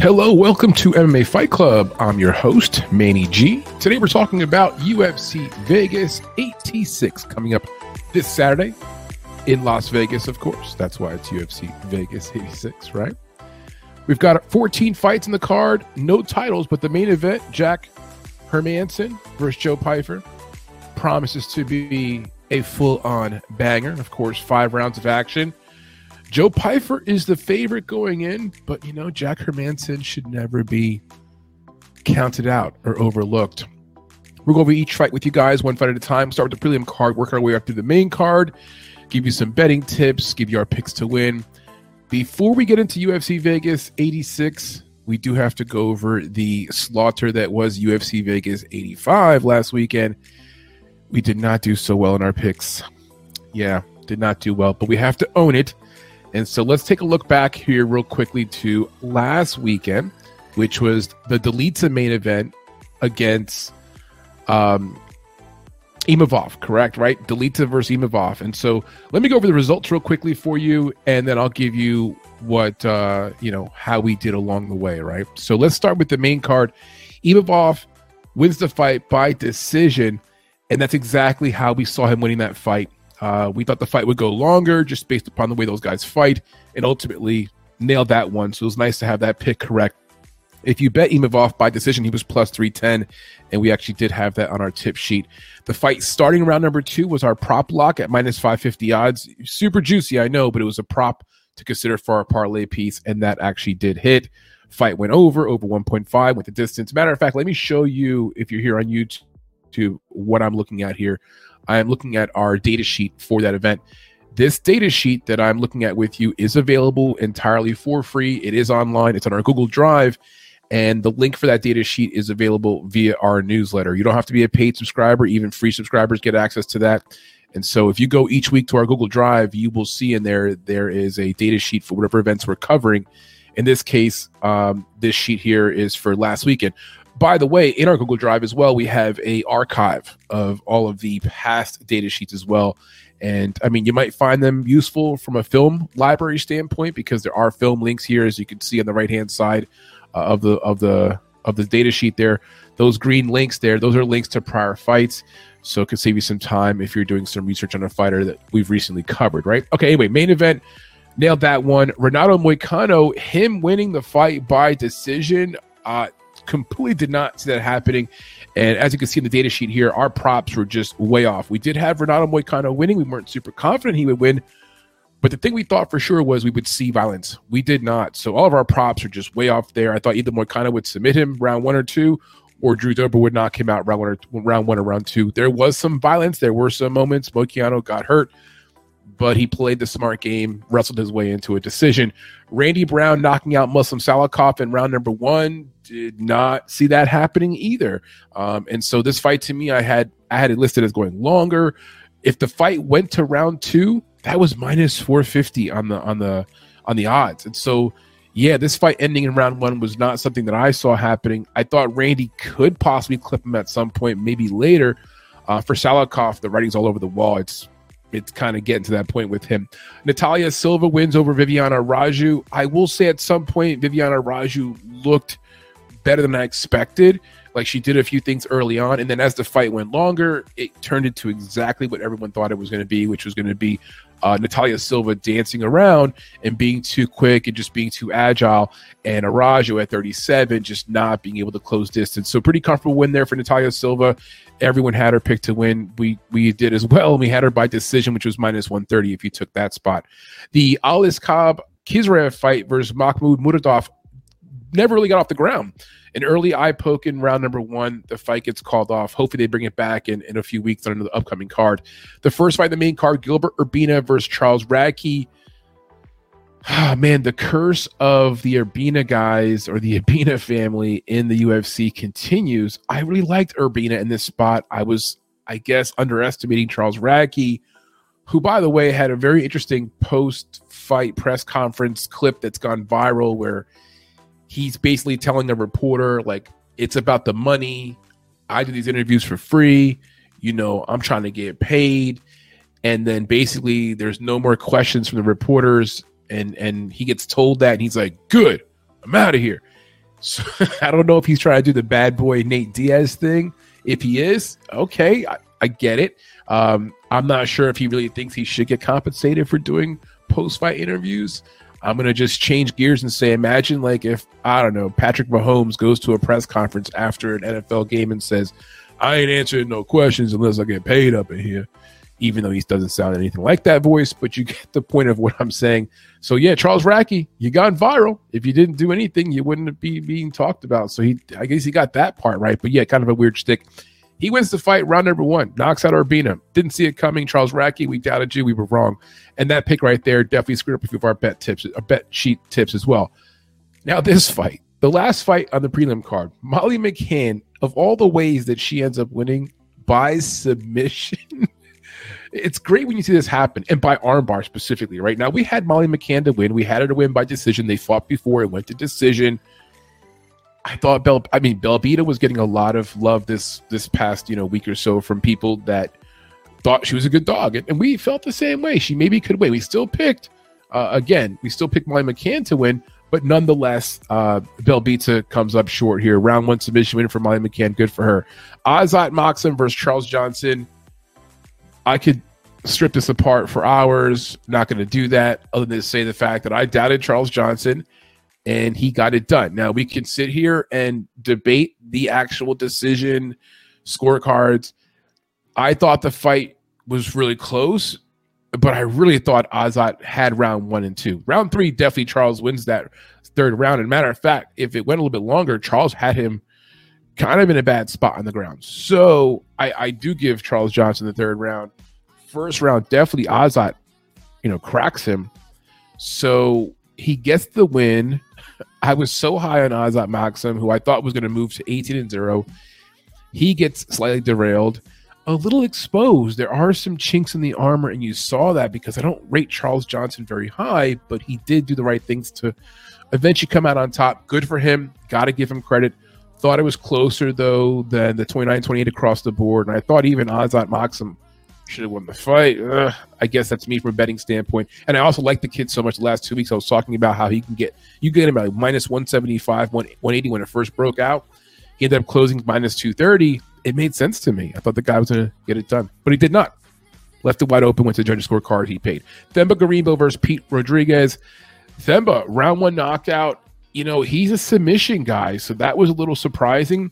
Hello, welcome to MMA Fight Club. I'm your host, Manny G. Today we're talking about UFC Vegas 86 coming up this Saturday in Las Vegas, of course. That's why it's UFC Vegas 86, right? We've got 14 fights in the card, no titles, but the main event, Jack Hermansson versus Joe Pyfer, promises to be a full on banger. Of course, five rounds of action. Joe Pyfer is the favorite going in, but you know, Jack Hermansson should never be counted out or overlooked. We'll go over each fight with you guys one fight at a time. Start with the prelim card, work our way up through the main card, give you some betting tips, give you our picks to win. Before we get into UFC Vegas 86, we do have to go over the slaughter that was UFC Vegas 85 last weekend. We did not do so well in our picks. Yeah, did not do well, but we have to own it. And so let's take a look back here real quickly to last weekend, which was the Dolidze main event against um, Imavov, correct? Right? Dolidze versus Imavov. And so let me go over the results real quickly for you, and then I'll give you what, uh, you know, how we did along the way, right? So let's start with the main card. Imavov wins the fight by decision, and that's exactly how we saw him winning that fight uh, we thought the fight would go longer just based upon the way those guys fight, and ultimately nailed that one. So it was nice to have that pick correct. If you bet Imavov by decision, he was plus 310, and we actually did have that on our tip sheet. The fight starting round number two was our prop lock at minus 550 odds. Super juicy, I know, but it was a prop to consider for our parlay piece, and that actually did hit. Fight went over, over 1.5 with the distance. Matter of fact, let me show you, if you're here on YouTube, what I'm looking at here. I am looking at our data sheet for that event. This data sheet that I'm looking at with you is available entirely for free. It is online, it's on our Google Drive, and the link for that data sheet is available via our newsletter. You don't have to be a paid subscriber, even free subscribers get access to that. And so if you go each week to our Google Drive, you will see in there there is a data sheet for whatever events we're covering. In this case, um, this sheet here is for last weekend by the way, in our Google Drive as well, we have a archive of all of the past data sheets as well. And I mean, you might find them useful from a film library standpoint because there are film links here, as you can see on the right hand side uh, of the of the of the data sheet there. Those green links there, those are links to prior fights. So it could save you some time if you're doing some research on a fighter that we've recently covered, right? Okay, anyway, main event nailed that one. Renato Moicano, him winning the fight by decision. Uh, completely did not see that happening. And as you can see in the data sheet here, our props were just way off. We did have Renato Moicano winning. We weren't super confident he would win. But the thing we thought for sure was we would see violence. We did not. So all of our props are just way off there. I thought either Moicano would submit him round one or two, or Drew Dober would knock him out round one or round one or round two. There was some violence. There were some moments. Moicano got hurt but he played the smart game, wrestled his way into a decision. Randy Brown knocking out Muslim Salikhov in round number one did not see that happening either. Um, and so this fight to me, I had I had it listed as going longer. If the fight went to round two, that was minus four fifty on the on the on the odds. And so yeah, this fight ending in round one was not something that I saw happening. I thought Randy could possibly clip him at some point, maybe later. Uh, for Salikhov, the writing's all over the wall. It's it's kind of getting to that point with him. Natalia Silva wins over Viviane Araujo. I will say at some point, Viviane Araujo looked better than I expected. Like she did a few things early on, and then as the fight went longer, it turned into exactly what everyone thought it was going to be, which was going to be uh, Natalia Silva dancing around and being too quick and just being too agile, and Araujo at 37 just not being able to close distance. So pretty comfortable win there for Natalia Silva. Everyone had her pick to win. We we did as well. We had her by decision, which was minus 130 if you took that spot. The Aliskhab Khizriev fight versus Mahmoud Muradov never really got off the ground. An early eye poke in round number one, the fight gets called off. Hopefully, they bring it back in, in a few weeks under the upcoming card. The first fight, the main card, Gilbert Urbina versus Charles Radtke. Ah, man, the curse of the Urbina guys or the Urbina family in the UFC continues. I really liked Urbina in this spot. I was, I guess, underestimating Charles Radtke, who, by the way, had a very interesting post fight press conference clip that's gone viral where he's basically telling a reporter, like, it's about the money. I do these interviews for free. You know, I'm trying to get paid. And then basically, there's no more questions from the reporters and and he gets told that and he's like good i'm out of here So I don't know if he's trying to do the bad boy Nate Diaz thing. If he is, okay, I, I get it. Um, I'm not sure if he really thinks he should get compensated for doing post fight interviews. I'm gonna just change gears and say, imagine like if I don't know Patrick Mahomes goes to a press conference after an NFL game and says, "I ain't answering no questions unless I get paid up in here." Even though he doesn't sound anything like that voice, but you get the point of what I'm saying. So yeah, Charles Radtke, you got viral. If you didn't do anything, you wouldn't be being talked about. So he, I guess he got that part right. But yeah, kind of a weird stick. He wins the fight round number one, knocks out Urbina. Didn't see it coming. Charles Radtke, we doubted you. We were wrong. And that pick right there definitely screwed up a few of our bet tips, our bet sheet tips as well. Now, this fight, the last fight on the prelim card, Molly McCann, of all the ways that she ends up winning by submission. it's great when you see this happen and by armbar specifically right now we had molly mccann to win we had her to win by decision they fought before it went to decision I thought Bell. I mean, Belbita was getting a lot of love this this past you know week or so from people that thought she was a good dog, and, and we felt the same way. She maybe could win. We still picked uh, again. We still picked Molly McCann to win, but nonetheless, uh, Belbita comes up short here. Round one submission win for Molly McCann. Good for her. Azat Maksum versus Charles Johnson. I could strip this apart for hours. Not going to do that, other than to say the fact that I doubted Charles Johnson and he got it done. Now we can sit here and debate the actual decision scorecards. I thought the fight was really close, but I really thought Azat had round one and two. Round three, definitely Charles wins that third round. And matter of fact, if it went a little bit longer, Charles had him kind of in a bad spot on the ground. So I, I do give Charles Johnson the third round. First round, definitely Azat, you know, cracks him. So he gets the win. I was so high on Azat Maxim, who I thought was going to move to 18 and 0. He gets slightly derailed, a little exposed. There are some chinks in the armor, and you saw that because I don't rate Charles Johnson very high, but he did do the right things to eventually come out on top. Good for him. Got to give him credit. Thought it was closer, though, than the 29 28 across the board. And I thought even Azat Maksum should have won the fight. Ugh, I guess that's me from a betting standpoint. And I also like the kid so much. The last two weeks, I was talking about how he can get you get him at like minus one seventy five, one eighty when it first broke out. He ended up closing minus two thirty. It made sense to me. I thought the guy was going to get it done, but he did not. Left it wide open. Went to judge's scorecard. He paid. Themba Gorimbo versus Pete Rodriguez. Themba round one knockout. You know he's a submission guy, so that was a little surprising.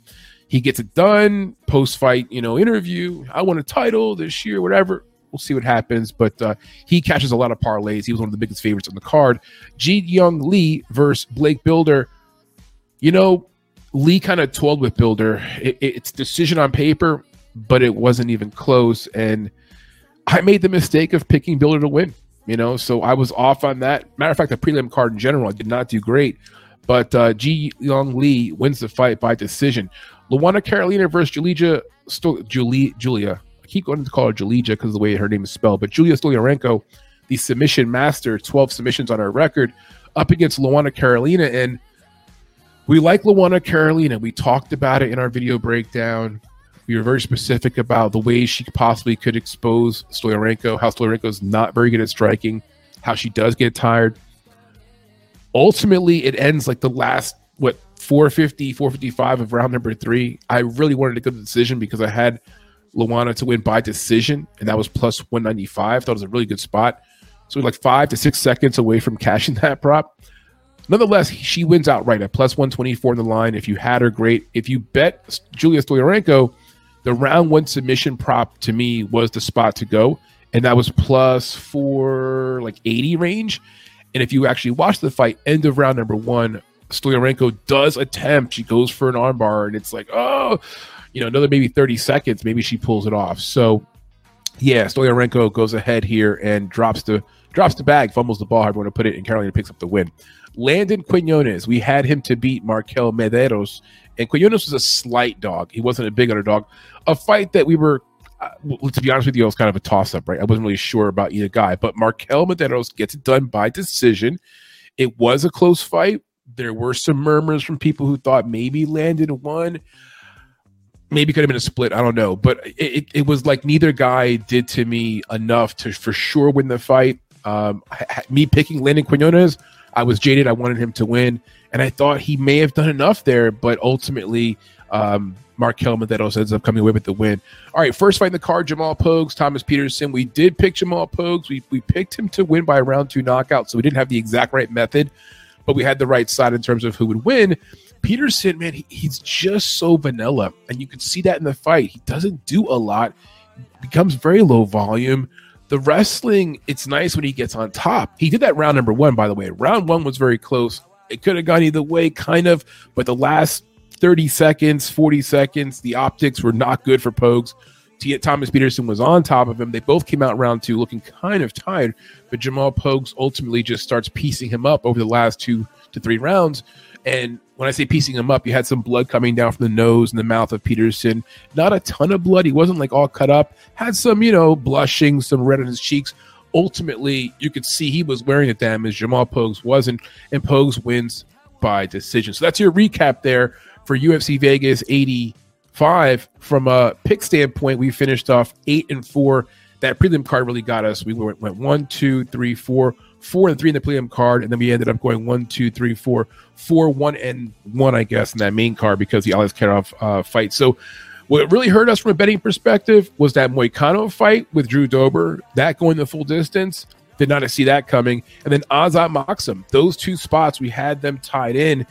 He gets it done post fight, you know, interview. I want a title this year, whatever. We'll see what happens. But uh, he catches a lot of parlays. He was one of the biggest favorites on the card. Ji Young Lee versus Blake Bilder. You know, Lee kind of toiled with Bilder. It, it's decision on paper, but it wasn't even close. And I made the mistake of picking Bilder to win. You know, so I was off on that. Matter of fact, the prelim card in general, I did not do great. But uh, Ji Young Lee wins the fight by decision. Luana Carolina versus Julia, Julia, Julia. I keep going to call her Julia because the way her name is spelled, but Julia Stoliarenko, the submission master, 12 submissions on her record, up against Luana Carolina. And we like Luana Carolina. We talked about it in our video breakdown. We were very specific about the ways she possibly could expose Stoliarenko, how Stoliarenko is not very good at striking, how she does get tired. Ultimately, it ends like the last, what, 450, 455 of round number three. I really wanted to go to the decision because I had Luana to win by decision, and that was plus 195. Thought it was a really good spot. So like five to six seconds away from cashing that prop. Nonetheless, she wins outright at plus 124 in the line. If you had her, great. If you bet Julia Stoliarenko, the round one submission prop to me was the spot to go. And that was plus four, like 80 range. And if you actually watch the fight, end of round number one, Stoliarenko does attempt. She goes for an armbar, and it's like, oh, you know, another maybe 30 seconds, maybe she pulls it off. So, yeah, Stoliarenko goes ahead here and drops the drops the bag, fumbles the ball, however to put it, and Carolina picks up the win. Landon Quinones, we had him to beat Marquel Mederos, and Quinones was a slight dog. He wasn't a big underdog. A fight that we were, uh, to be honest with you, it was kind of a toss up, right? I wasn't really sure about either guy, but Marquel Mederos gets it done by decision. It was a close fight. There were some murmurs from people who thought maybe Landon won. Maybe could have been a split. I don't know. But it, it, was like neither guy did to me enough to for sure win the fight. Um, me picking Landon Quinones, I was jaded. I wanted him to win. And I thought he may have done enough there, but ultimately, um, Marquel Mederos ends up coming away with the win. All right, first fight in the card, Jamal Pogues, Thomas Peterson. We did pick Jamal Pogues. We, we picked him to win by round two knockout, so we didn't have the exact right method, but we had the right side in terms of who would win. Peterson, man, he, he's just so vanilla, and you can see that in the fight. He doesn't do a lot, becomes very low volume. The wrestling, it's nice when he gets on top. He did that round number one, by the way. Round one was very close. It could have gone either way, kind of, but the last 30 seconds, 40 seconds. The optics were not good for Pogues. Thomas Peterson was on top of him. They both came out round two looking kind of tired, but Jamal Pogues ultimately just starts piecing him up over the last two to three rounds. And when I say piecing him up, you had some blood coming down from the nose and the mouth of Peterson. Not a ton of blood. He wasn't like all cut up. Had some, you know, blushing, some red on his cheeks. Ultimately, you could see he was wearing the damage. Jamal Pogues wasn't, and Pogues wins by decision. So that's your recap there for UFC Vegas 85. From a pick standpoint, we finished off eight and four. That prelim card really got us. We went, went one, two, three, four, four and three in the prelim card, and then we ended up going one, two, three, four, four, one, and one, I guess, in that main card because the Alex Karov uh, fight. So, what really hurt us from a betting perspective was that Moicano fight with Drew Dober, that going the full distance. Did not see that coming. And then Azat Maksum, those two spots, we had them tied in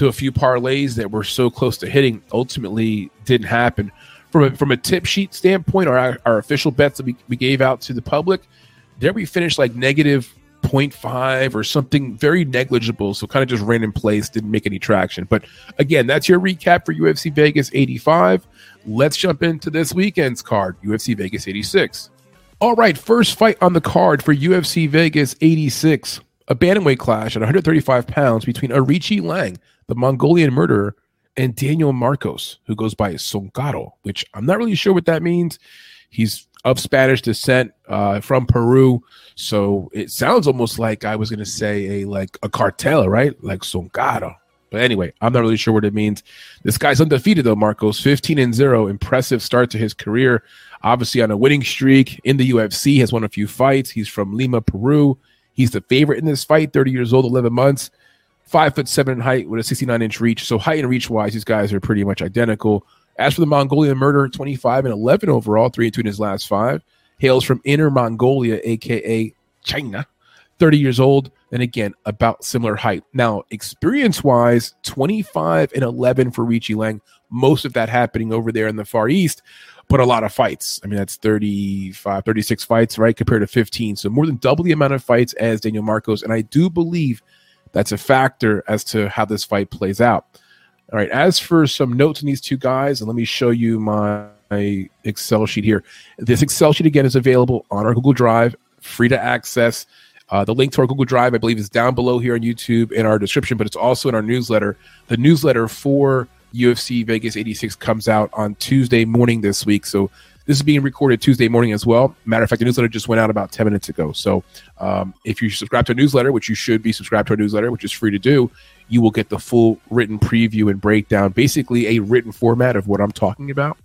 to a few parlays that were so close to hitting ultimately didn't happen. From a, from a tip sheet standpoint, our, our official bets that we, we gave out to the public, there we finished like negative 0.5 or something very negligible. So kind of just ran in place, didn't make any traction. But again, that's your recap for UFC Vegas 85. Let's jump into this weekend's card, UFC Vegas 86. All right, first fight on the card for UFC Vegas 86. A bantamweight clash at 135 pounds between Aoriqileng, the Mongolian murderer, and Daniel Marcos, who goes by Soncaro, which I'm not really sure what that means. He's of Spanish descent uh, from Peru, so it sounds almost like I was going to say a like a cartel, right? Like Soncaro. But anyway, I'm not really sure what it means. This guy's undefeated though, Marcos, 15 and 0, impressive start to his career. Obviously on a winning streak in the UFC, has won a few fights. He's from Lima, Peru. He's the favorite in this fight, 30 years old, 11 months five foot seven in height with a 69 inch reach. So height and reach wise, these guys are pretty much identical. As for the Mongolian murder, 25 and 11 overall, three and two in his last five. Hails from Inner Mongolia, aka China. 30 years old, and again, about similar height. Now, experience wise, 25 and 11 for Richie Lang. Most of that happening over there in the Far East, but a lot of fights. I mean, that's 35, 36 fights, right? Compared to 15. So more than double the amount of fights as Daniel Marcos. And I do believe that's a factor as to how this fight plays out. All right. As for some notes on these two guys, and let me show you my, my Excel sheet here. This Excel sheet again is available on our Google Drive, free to access. Uh, the link to our Google Drive, I believe, is down below here on YouTube in our description, but it's also in our newsletter. The newsletter for UFC Vegas 86 comes out on Tuesday morning this week. So this is being recorded Tuesday morning as well. Matter of fact, the newsletter just went out about 10 minutes ago. So um, if you subscribe to a newsletter, which you should be subscribed to our newsletter, which is free to do, you will get the full written preview and breakdown, basically a written format of what I'm talking about.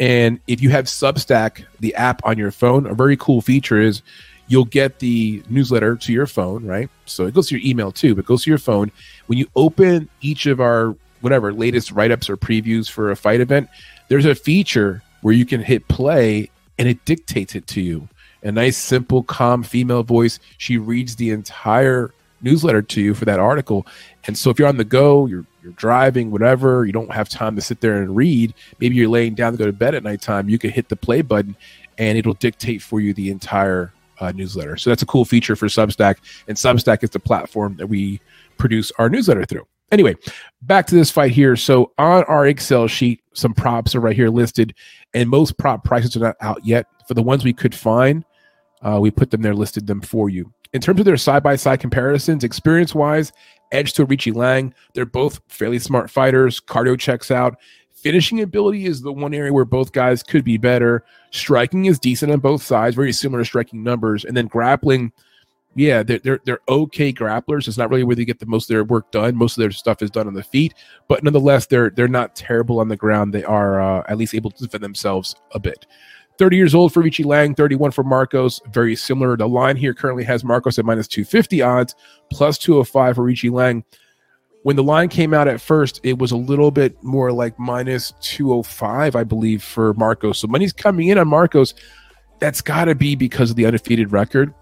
And if you have Substack, the app on your phone, a very cool feature is you'll get the newsletter to your phone, right? So it goes to your email too, but goes to your phone. When you open each of our whatever latest write ups or previews for a fight event, there's a feature where you can hit play and it dictates it to you. A nice, simple, calm female voice. She reads the entire newsletter to you for that article. And so if you're on the go, you're you're driving, whatever, you don't have time to sit there and read, maybe you're laying down to go to bed at nighttime, you can hit the play button and it'll dictate for you the entire uh, newsletter. So that's a cool feature for Substack. And Substack is the platform that we produce our newsletter through. Anyway, back to this fight here. So on our Excel sheet, some props are right here listed, and most prop prices are not out yet. For the ones we could find, uh, we put them there, listed them for you. In terms of their side by side comparisons, experience wise, edge to Richie Lang, they're both fairly smart fighters. Cardio checks out. Finishing ability is the one area where both guys could be better. Striking is decent on both sides, very similar striking numbers. And then grappling, yeah, they're, they're they're okay grapplers. It's not really where they get the most of their work done. Most of their stuff is done on the feet, but nonetheless, they're they're not terrible on the ground. They are uh, at least able to defend themselves a bit. 30 years old for Richie Lang, 31 for Marcos. Very similar. The line here currently has Marcos at minus 250 odds, plus 205 for Richie Lang. when the line came out at first, it was a little bit more like minus 205, I believe, for Marcos. So money's coming in on Marcos. That's got to be because of the undefeated record.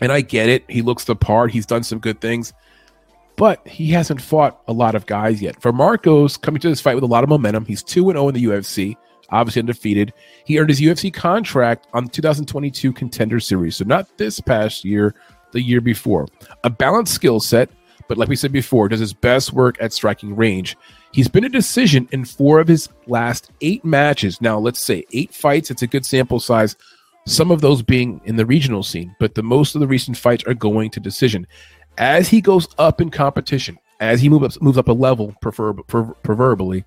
And I get it. He looks the part. He's done some good things, but he hasn't fought a lot of guys yet. For Marcos coming to this fight with a lot of momentum, he's 2 0 in the UFC, obviously undefeated. He earned his UFC contract on the 2022 Contender Series. So not this past year, the year before. A balanced skill set but like we said before, does his best work at striking range. He's been a decision in four of his last eight matches. Now, let's say eight fights, it's a good sample size. Some of those being in the regional scene, but the most of the recent fights are going to decision. As he goes up in competition, as he moves up, moves up a level, prefer, per, proverbially,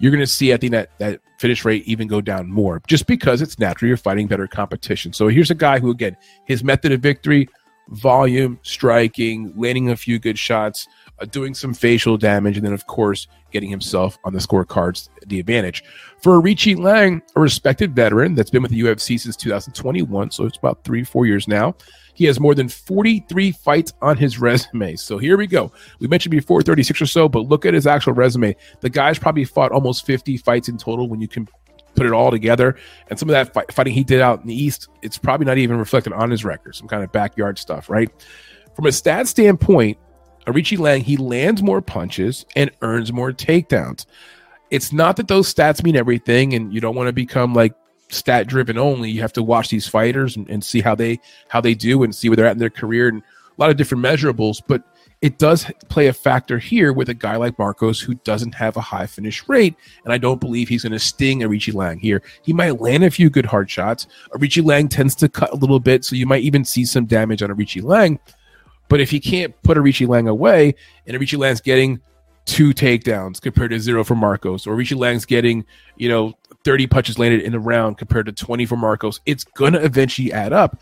you're going to see, I think, that, that finish rate even go down more just because it's natural. You're fighting better competition. So here's a guy who, again, his method of victory, volume, striking, landing a few good shots, uh, doing some facial damage, and then, of course, getting himself on the scorecards the advantage. For Richie Lang, a respected veteran that's been with the UFC since 2021, so it's about three, four years now. He has more than 43 fights on his resume. So here we go. We mentioned before 36 or so, but look at his actual resume. The guy's probably fought almost 50 fights in total when you can put it all together. And some of that fight, fighting he did out in the East, it's probably not even reflected on his record, some kind of backyard stuff, right? From a stat standpoint, Aoriqileng, he lands more punches and earns more takedowns. It's not that those stats mean everything, and you don't want to become like stat driven only. You have to watch these fighters and, and see how they how they do and see where they're at in their career and a lot of different measurables. But it does play a factor here with a guy like Marcos who doesn't have a high finish rate. And I don't believe he's going to sting Aoriqileng here. He might land a few good hard shots. Aoriqileng tends to cut a little bit, so you might even see some damage on Aoriqileng. But if he can't put Aoriqileng away and Aoriqileng's getting two takedowns compared to zero for Marcos, or Aoriqileng's getting, you know, 30 punches landed in a round compared to 20 for Marcos, it's going to eventually add up.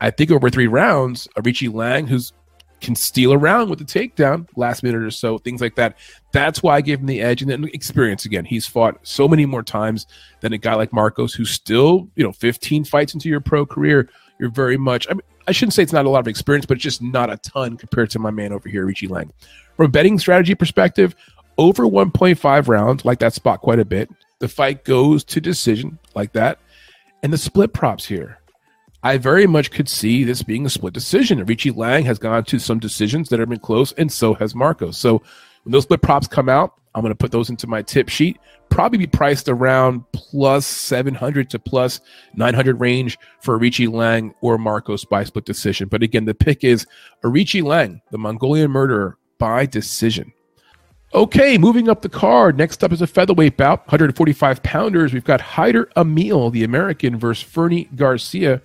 I think over three rounds, Aoriqileng, who's can steal around with the takedown last minute or so, things like that. That's why I gave him the edge. And then experience again. He's fought so many more times than a guy like Marcos, who's still, you know, 15 fights into your pro career. You're very much, I, mean, I shouldn't say it's not a lot of experience, but it's just not a ton compared to my man over here, Richie Lang. From a betting strategy perspective, over 1.5 rounds, like that spot quite a bit. The fight goes to decision like that. And the split props here I very much could see this being a split decision. Richie Lang has gone to some decisions that have been close, and so has Marcos. So when those split props come out, I'm going to put those into my tip sheet. Probably be priced around plus 700 to plus 900 range for Richie Lang or Marcos by split decision. But again, the pick is Aoriqileng, the Mongolian murderer, by decision. Okay, moving up the card. Next up is a featherweight bout, 145 pounders. We've got Hyder Amil, the American, versus Fernie Garcia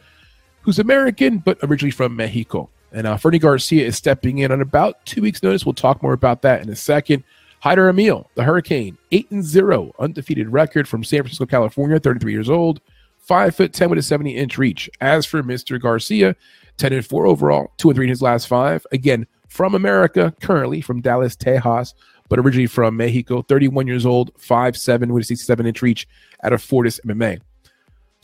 who's American but originally from Mexico. And uh, Fernie Garcia is stepping in on about two weeks' notice. We'll talk more about that in a second. Hyder Amil, the Hurricane, eight and zero, undefeated record from San Francisco, California, 33 years old, five foot ten with a 70 inch reach. As for Mr. Garcia, 10 and four overall, two and three in his last five. Again, from America, currently from Dallas, Tejas, but originally from Mexico, 31 years old, five seven with a 67 inch reach out of Fortis MMA.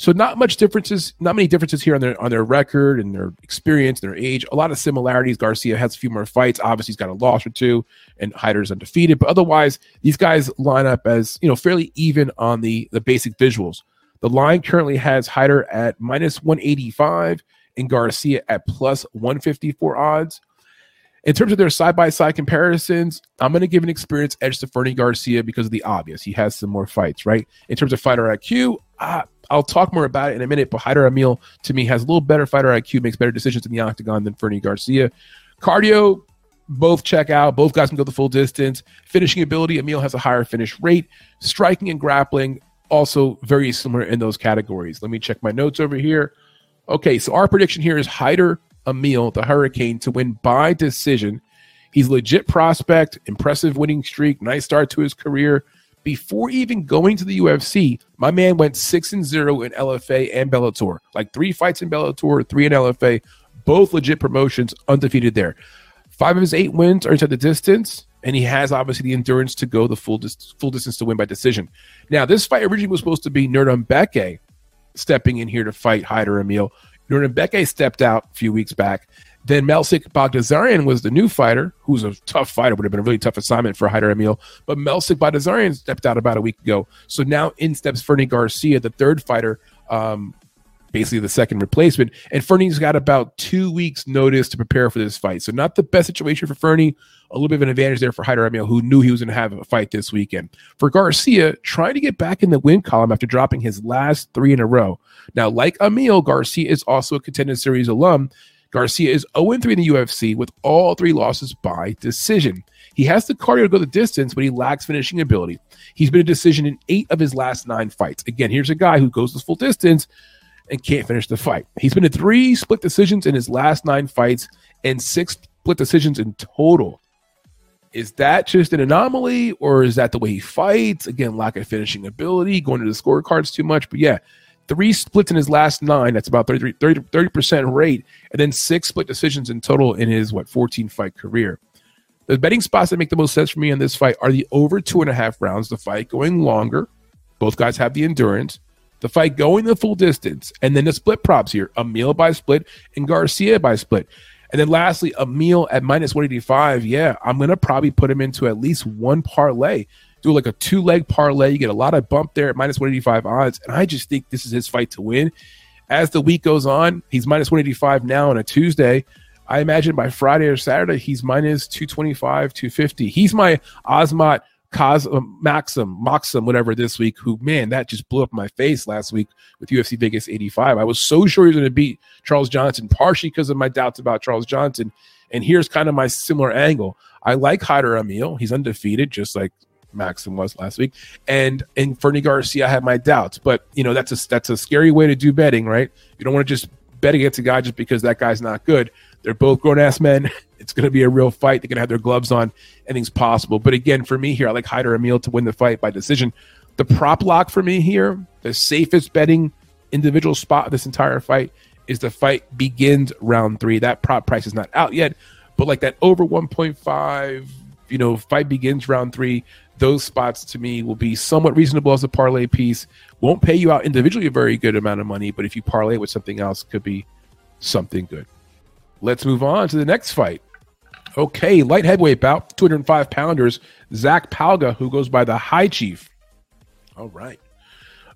So not much differences, not many differences here on their on their record and their experience, their age. A lot of similarities. Garcia has a few more fights. Obviously, he's got a loss or two, and Hyder's undefeated. But otherwise, these guys line up as you know fairly even on the the basic visuals. The line currently has Hyder at minus 185 and Garcia at plus 154 odds. In terms of their side by side comparisons, I'm going to give an experience edge to Fernie Garcia because of the obvious. He has some more fights, right? In terms of fighter IQ, uh, I'll talk more about it in a minute, but Hyder Amil to me has a little better fighter IQ, makes better decisions in the octagon than Fernie Garcia. Cardio, both check out. Both guys can go the full distance. Finishing ability, Amil has a higher finish rate. Striking and grappling, also very similar in those categories. Let me check my notes over here. Okay, so our prediction here is Hyder Amil, the Hurricane, to win by decision. He's legit prospect, impressive winning streak, nice start to his career before even going to the UFC, my man went six and zero in LFA and Bellator. Like three fights in Bellator, three in LFA, both legit promotions, undefeated there. Five of his eight wins are into the distance, and he has obviously the endurance to go the full dis- full distance to win by decision. Now, this fight originally was supposed to be Nurmabeke stepping in here to fight Hyder Amil. Nurmabeke stepped out a few weeks back, Then Melsik Baghdasaryan was the new fighter, who's a tough fighter, would have been a really tough assignment for Hyder Amil. But Melsik Baghdasaryan stepped out about a week ago. So now in steps Fernie Garcia, the third fighter, um, basically the second replacement. And Fernie's got about two weeks' notice to prepare for this fight. So not the best situation for Fernie. A little bit of an advantage there for Hyder Amil, who knew he was going to have a fight this weekend. For Garcia, trying to get back in the win column after dropping his last three in a row. Now, like Amil, Garcia is also a contender series alum. Garcia is 0 3 in the UFC with all three losses by decision. He has the cardio to go the distance, but he lacks finishing ability. He's been a decision in eight of his last nine fights. Again, here's a guy who goes the full distance and can't finish the fight. He's been in three split decisions in his last nine fights and six split decisions in total. Is that just an anomaly or is that the way he fights? Again, lack of finishing ability, going to the scorecards too much. But yeah, three splits in his last nine. That's about 30, 30, percent rate. And then six split decisions in total in his, what, 14 fight career. The betting spots that make the most sense for me in this fight are the over two and a half rounds, the fight going longer. Both guys have the endurance the fight going the full distance, and then the split props here: Amil by split and Garcia by split. And then lastly, Amil at minus 185. Yeah, I'm to probably put him into at least one parlay. Do like a two leg parlay. You get a lot of bump there at minus 185 odds. And I just think this is his fight to win. As the week goes on, he's minus 185 now on a Tuesday. I imagine by Friday or Saturday, he's minus 225, 250. He's my Osmat Cos uh, Maxim, Maxim, whatever this week, who man, that just blew up my face last week with UFC Vegas 85. I was so sure he was going to beat Charles Johnson, partially because of my doubts about Charles Johnson. And here's kind of my similar angle. I like Hyder Amil. He's undefeated, just like Maxim was last week. And in Fernie Garcia, I have my doubts. But you know, that's a that's a scary way to do betting, right? You don't want to just bet against a guy just because that guy's not good. They're both grown ass men. It's going to be a real fight. They're going to have their gloves on. Anything's possible. But again, for me here, I like Hyder Amil to win the fight by decision. The prop lock for me here, the safest betting individual spot of this entire fight is the fight begins round three. That prop price is not out yet, but like that over 1.5, you know, fight begins round three. Those spots to me will be somewhat reasonable as a parlay piece. Won't pay you out individually a very good amount of money, but if you parlay with something else, could be something good. Let's move on to the next fight. Okay, light heavyweight bout, 205 pounders, Zach Pauga, who goes by the High Chief. All right.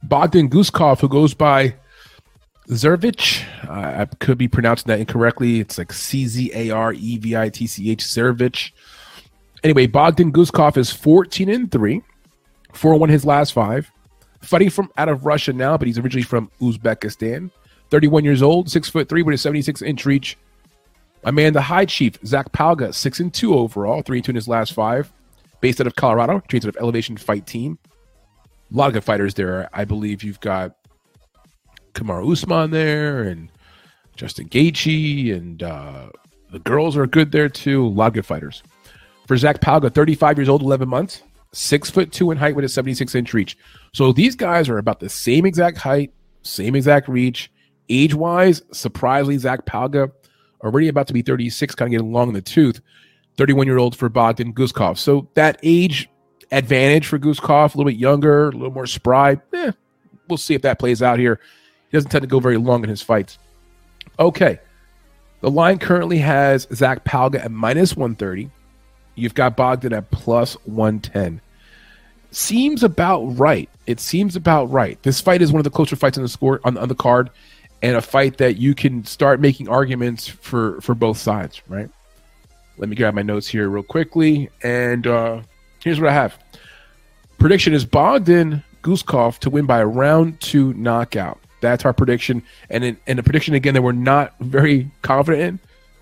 Bogdan Guskov, who goes by Zervich. Uh, I could be pronouncing that incorrectly. It's like C Z A R E V I T C H, Zervich. Anyway, Bogdan Guskov is 14 and 3, 4 1 his last five. Fighting from out of Russia now, but he's originally from Uzbekistan. 31 years old, 6 foot 3 with a 76 inch reach, my man, the High Chief, Zach Pauga, six and two overall, three and two in his last five. Based out of Colorado, trains out of Elevation Fight Team. A lot of good fighters there. I believe you've got Kamaru Usman there and Justin Gaethje, and uh, the girls are good there too. A lot of good fighters. For Zach Pauga, 35 years old, 11 months, six foot two in height with a 76 inch reach. So these guys are about the same exact height, same exact reach. Age wise, surprisingly, Zach Pauga already about to be 36, kind of getting long in the tooth. 31 year old for Bogdan Guskov. So that age advantage for Guskov, a little bit younger, a little more spry. Eh, we'll see if that plays out here. He doesn't tend to go very long in his fights. Okay. The line currently has Zach Pauga at minus 130. You've got Bogdan at plus 110. Seems about right. It seems about right. This fight is one of the closer fights on the score on, on the card and a fight that you can start making arguments for for both sides, right? Let me grab my notes here real quickly, and uh, here's what I have. Prediction is Bogdan Guskov to win by a round two knockout. That's our prediction, and in, and the prediction again that we're not very confident in.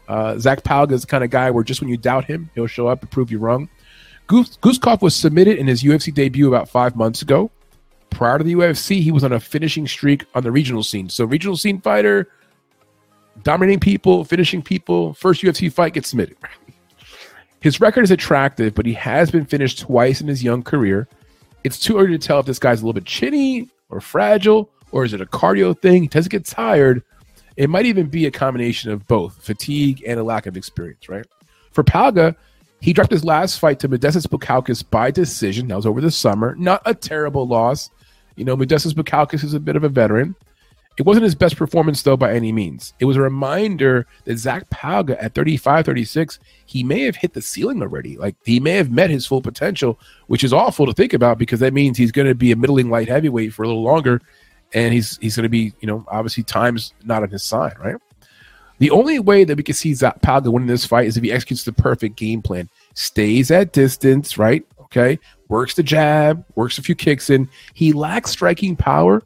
Uh, Zach Pauga is the kind of guy where just when you doubt him, he'll show up and prove you wrong. Gus- Guskov was submitted in his UFC debut about five months ago prior to the UFC, he was on a finishing streak on the regional scene. So, regional scene fighter, dominating people, finishing people. First UFC fight gets submitted. His record is attractive, but he has been finished twice in his young career. It's too early to tell if this guy's a little bit chinny or fragile, or is it a cardio thing? He doesn't get tired. It might even be a combination of both fatigue and a lack of experience, right? For Pauga, he dropped his last fight to Modestas Bukauskas by decision. That was over the summer. Not a terrible loss. You know, Modestas Bukauskas is a bit of a veteran. It wasn't his best performance, though, by any means. It was a reminder that Zach Pauga at 35, 36, he may have hit the ceiling already. Like he may have met his full potential, which is awful to think about because that means he's going to be a middling light heavyweight for a little longer. And he's he's going to be, you know, obviously time's not on his side, right? The only way that we can see Zach Pauga winning this fight is if he executes the perfect game plan, stays at distance, right? Okay, works the jab, works a few kicks in. He lacks striking power,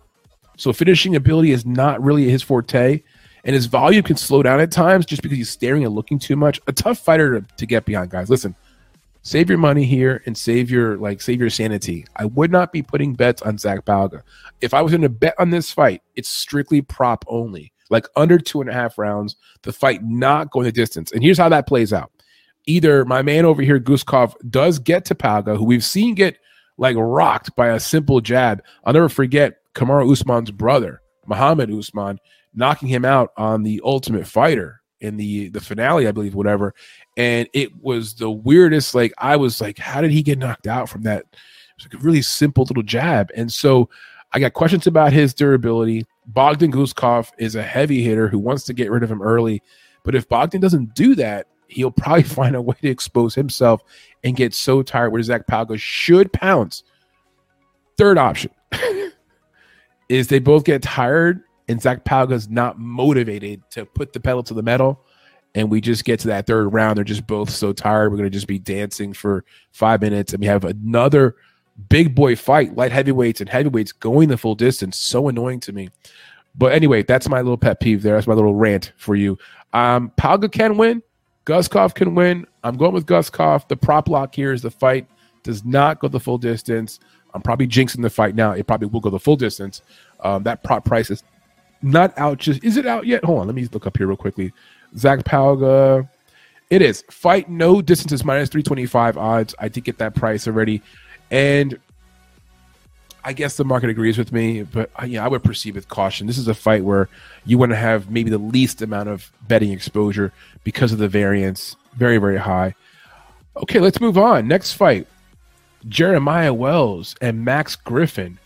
so finishing ability is not really his forte, and his volume can slow down at times just because he's staring and looking too much. A tough fighter to, to get behind, guys. Listen, save your money here and save your like save your sanity. I would not be putting bets on Zach Pauga. If I was going to bet on this fight, it's strictly prop only, like under two and a half rounds. The fight not going the distance, and here's how that plays out. Either my man over here, Guskov, does get to Pauga, who we've seen get like rocked by a simple jab. I'll never forget Kamaru Usman's brother, Muhammad Usman, knocking him out on the Ultimate Fighter in the the finale, I believe, whatever. And it was the weirdest. Like I was like, how did he get knocked out from that? It was like a really simple little jab. And so I got questions about his durability. Bogdan Guskov is a heavy hitter who wants to get rid of him early. But if Bogdan doesn't do that, he'll probably find a way to expose himself and get so tired where Zach Pauga should pounce. Third option. is they both get tired and Zach Pauga's not motivated to put the pedal to the metal. And we just get to that third round. They're just both so tired. We're going to just be dancing for five minutes. And we have another big boy fight, light heavyweights and heavyweights going the full distance. So annoying to me. But anyway, that's my little pet peeve there. That's my little rant for you. Um, Pauga can win. Guskov can win. I'm going with Guskov. The prop lock here is the fight does not go the full distance. I'm probably jinxing the fight now. It probably will go the full distance. Um, that prop price is not out. Just is it out yet? Hold on, let me look up here real quickly. Zach Pauga, it is fight no distance is minus three twenty five odds. I did get that price already, and I guess the market agrees with me. But uh, yeah, I would proceed with caution. This is a fight where you want to have maybe the least amount of betting exposure because of the variance, very very high. Okay, let's move on. Next fight Jeremiah Wells and Max Griffin.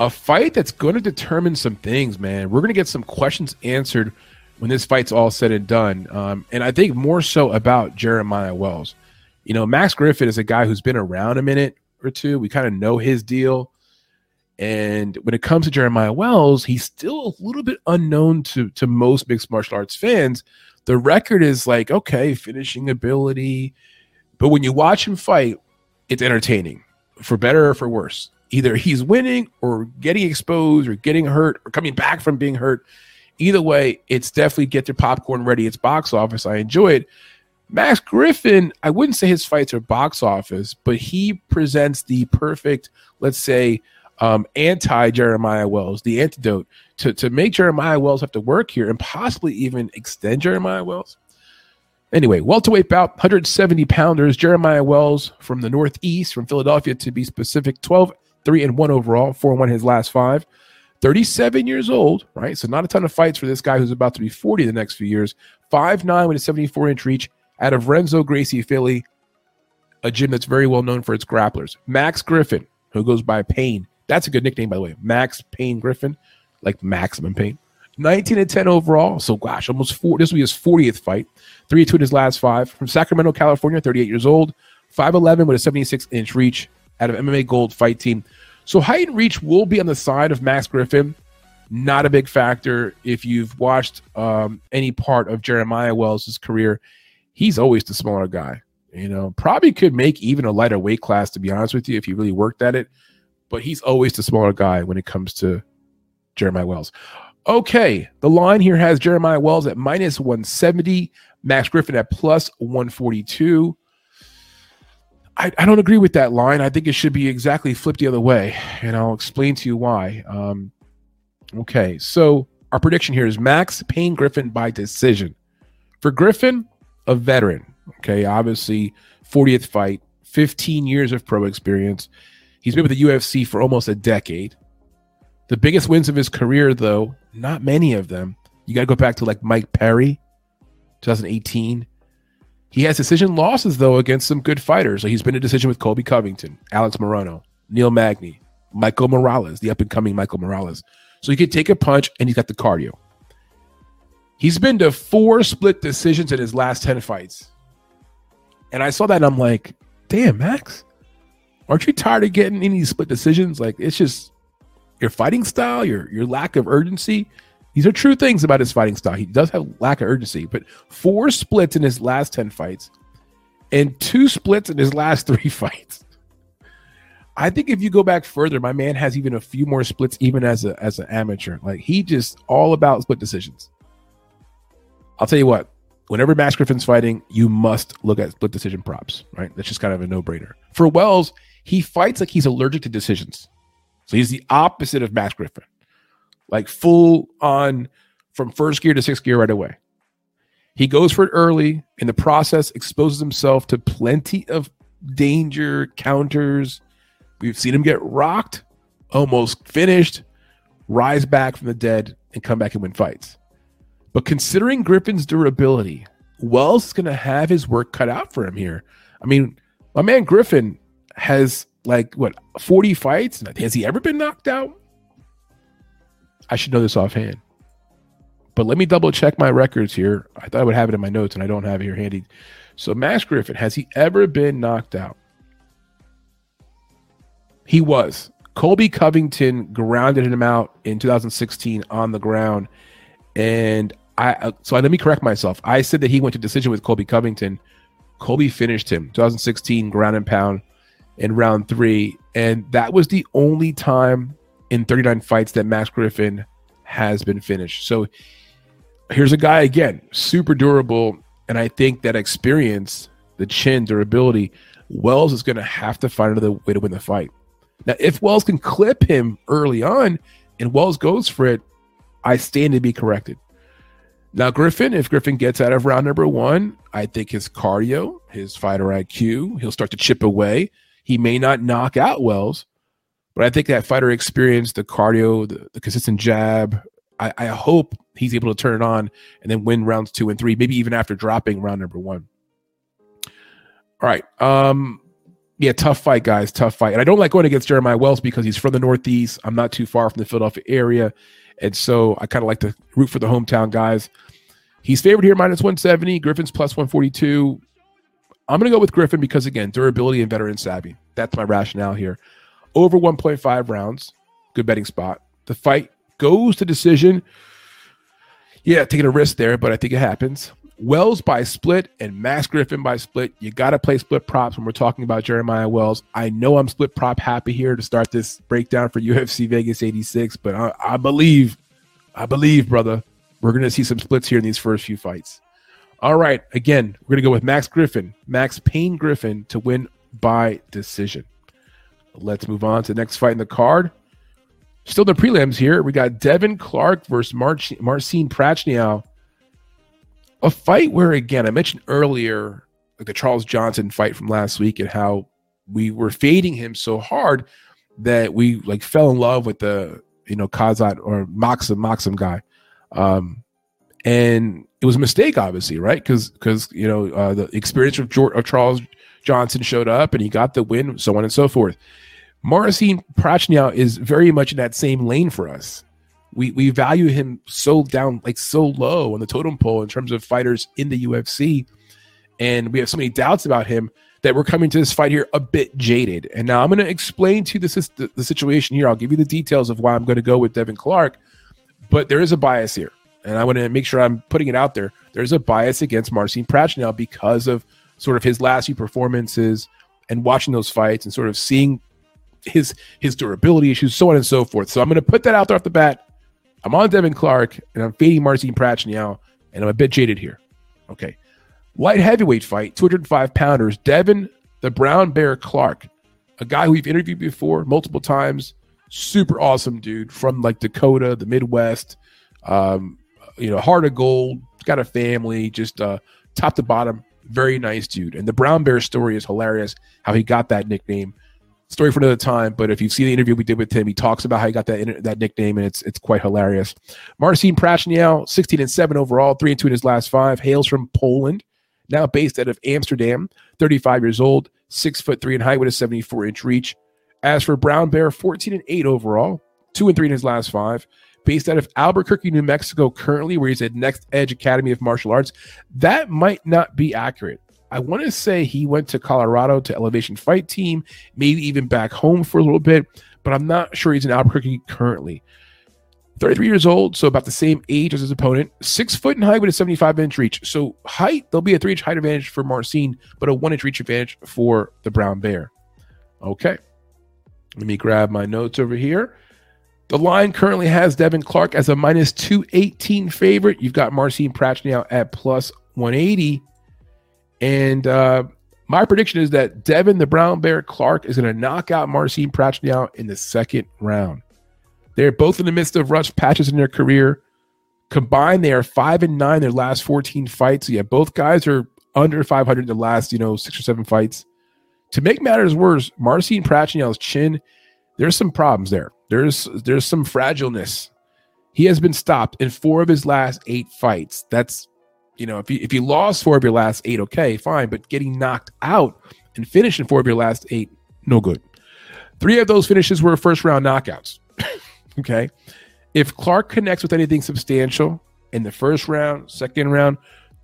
A fight that's going to determine some things, man. We're going to get some questions answered when this fight's all said and done. Um, and I think more so about Jeremiah Wells. You know, Max Griffin is a guy who's been around a minute or two. We kind of know his deal. And when it comes to Jeremiah Wells, he's still a little bit unknown to, to most mixed martial arts fans. The record is like, okay, finishing ability. But when you watch him fight, it's entertaining for better or for worse. Either he's winning or getting exposed or getting hurt or coming back from being hurt. Either way, it's definitely get your popcorn ready. It's box office. I enjoy it. Max Griffin, I wouldn't say his fights are box office, but he presents the perfect, let's say, um, anti Jeremiah Wells, the antidote to, to make Jeremiah Wells have to work here and possibly even extend Jeremiah Wells. Anyway, welterweight bout, 170 pounders. Jeremiah Wells from the Northeast, from Philadelphia to be specific, 12, 3 and 1 overall, 4 and 1 his last five. 37 years old, right? So not a ton of fights for this guy who's about to be 40 the next few years. 5'9 with a 74 inch reach out of Renzo Gracie, Philly, a gym that's very well known for its grapplers. Max Griffin, who goes by Pain. That's a good nickname, by the way. Max Pain Griffin, like maximum pain. 19 and 10 overall. So, gosh, almost four. This will be his 40th fight. 3 2 in his last five. From Sacramento, California, 38 years old. 5'11 with a 76 inch reach out of MMA Gold Fight Team. So, height and reach will be on the side of Max Griffin. Not a big factor if you've watched um, any part of Jeremiah Wells' career. He's always the smaller guy. You know, probably could make even a lighter weight class, to be honest with you, if he really worked at it. But he's always the smaller guy when it comes to Jeremiah Wells. Okay, the line here has Jeremiah Wells at minus 170, Max Griffin at plus 142. I, I, don't agree with that line. I think it should be exactly flipped the other way, and I'll explain to you why. Um, okay, so our prediction here is Max Pain Griffin by decision. For Griffin, a veteran, okay, obviously 40th fight, 15 years of pro experience. He's been with the UFC for almost a decade. The biggest wins of his career, though, not many of them. You got to go back to like Mike Perry, 2018. He has decision losses, though, against some good fighters. So he's been a decision with Colby Covington, Alex Morono, Neil Magny, Michael Morales, the up and coming Michael Morales. So he could take a punch and he's got the cardio. He's been to four split decisions in his last 10 fights. And I saw that and I'm like, damn, Max, aren't you tired of getting any split decisions? Like it's just your fighting style, your your lack of urgency. These are true things about his fighting style. He does have lack of urgency, but four splits in his last 10 fights and two splits in his last three fights. I think if you go back further, my man has even a few more splits, even as a as an amateur. Like he just all about split decisions. I'll tell you what, whenever Max Griffin's fighting, you must look at split decision props, right? That's just kind of a no brainer. For Wells, he fights like he's allergic to decisions. So he's the opposite of Max Griffin, like full on from first gear to sixth gear right away. He goes for it early. In the process, exposes himself to plenty of danger, counters. We've seen him get rocked, almost finished, rise back from the dead, and come back and win fights. But considering Griffin's durability, Wells is going to have his work cut out for him here. I mean, my man Griffin has like what 40 fights. Has he ever been knocked out? I should know this offhand. But let me double check my records here. I thought I would have it in my notes, and I don't have it here handy. So, Max Griffin, has he ever been knocked out? He was. Colby Covington grounded him out in 2016 on the ground. And I, uh, so let me correct myself. I said that he went to decision with Colby Covington. Colby finished him 2016 ground and pound in round three. And that was the only time in 39 fights that Max Griffin has been finished. So here's a guy again, super durable. And I think that experience, the chin, durability, Wells is going to have to find another way to win the fight. Now, if Wells can clip him early on and Wells goes for it, I stand to be corrected. Now, Griffin, if Griffin gets out of round number one, I think his cardio, his fighter IQ, he'll start to chip away. He may not knock out Wells, but I think that fighter experience, the cardio, the, the consistent jab, I, I, hope he's able to turn it on and then win rounds two and three, maybe even after dropping round number one. All right. Um, yeah, tough fight, guys. Tough fight. And I don't like going against Jeremiah Wells because he's from the Northeast. I'm not too far from the Philadelphia area. And so I kind of like to root for the hometown guys. He's favored here, minus 170. Griffin's plus 142. I'm going to go with Griffin because, again, durability and veteran savvy. That's my rationale here. Over 1.5 rounds. Good betting spot. The fight goes to decision. Yeah, taking a risk there, but I think it happens. Wells by split and Max Griffin by split. You got to play split props when we're talking about Jeremiah Wells. I know I'm split prop happy here to start this breakdown for UFC Vegas 86, but I, I believe, I believe, brother, we're going to see some splits here in these first few fights. All right. Again, we're going to go with Max Griffin, Max Pain Griffin to win by decision. Let's move on to the next fight in the card. Still the prelims here. We got Devin Clark versus Marcin, Marcin Prachnio. A fight where, again, I mentioned earlier, like the Charles Johnson fight from last week and how we were fading him so hard that we like fell in love with the, you know, Kazat or Maksum, Maksum guy. Um, and it was a mistake, obviously, right? Because because you know uh, the experience of, George, of Charles Johnson showed up and he got the win, so on and so forth. Marcin Prachnio is very much in that same lane for us. We we value him so down, like so low on the totem pole in terms of fighters in the UFC, and we have so many doubts about him that we're coming to this fight here a bit jaded. And now I'm going to explain to you the, the situation here. I'll give you the details of why I'm going to go with Devin Clark, but there is a bias here and I want to make sure I'm putting it out there. There's a bias against Marcin Prachnio because of sort of his last few performances and watching those fights and sort of seeing his his durability issues, so on and so forth. So I'm going to put that out there off the bat. I'm on Devin Clark and I'm fading Marcin Prachnio, and I'm a bit jaded here. Okay, light heavyweight fight, 205 pounders. Devin the Brown Bear Clark, a guy we've interviewed before multiple times. Super awesome dude from like Dakota, the Midwest. Um, you know, heart of gold, got a family, just uh, top to bottom, very nice dude. And the Brown Bear story is hilarious. How he got that nickname. Story for another time. But if you see the interview we did with him, he talks about how he got that that nickname, and it's it's quite hilarious. Marcin Prachnio, 16 and seven overall, three and two in his last five, hails from Poland, now based out of Amsterdam. 35 years old, six foot three in height with a 74 inch reach. As for Brown Bear, 14 and eight overall, two and three in his last five based out of Albuquerque, New Mexico, currently, where he's at Next Edge Academy of Martial Arts. That might not be accurate. I want to say he went to Colorado to Elevation Fight Team, maybe even back home for a little bit, but I'm not sure he's in Albuquerque currently. 33 years old, so about the same age as his opponent. Six foot in height with a 75 inch reach. So height, there'll be a three inch height advantage for Marcin, but a one inch reach advantage for the Brown Bear. Okay. Let me grab my notes over here. The line currently has Devin Clark as a minus 218 favorite. You've got Marcin Prachnio at plus 180. And uh, my prediction is that Devin, the Brown Bear Clark, is going to knock out Marcin Prachnio in the second round. They're both in the midst of rough patches in their career. Combined, they are five and nine their last 14 fights. So yeah, both guys are under 500 in the last, you know, six or seven fights. To make matters worse, Marcin Prachnio's chin, there's some problems there. There's there's some fragileness. He has been stopped in four of his last eight fights. That's you know, if you if you lost four of your last eight, okay, fine. But getting knocked out and finishing four of your last eight, no good. Three of those finishes were first round knockouts. okay. If Clark connects with anything substantial in the first round, second round,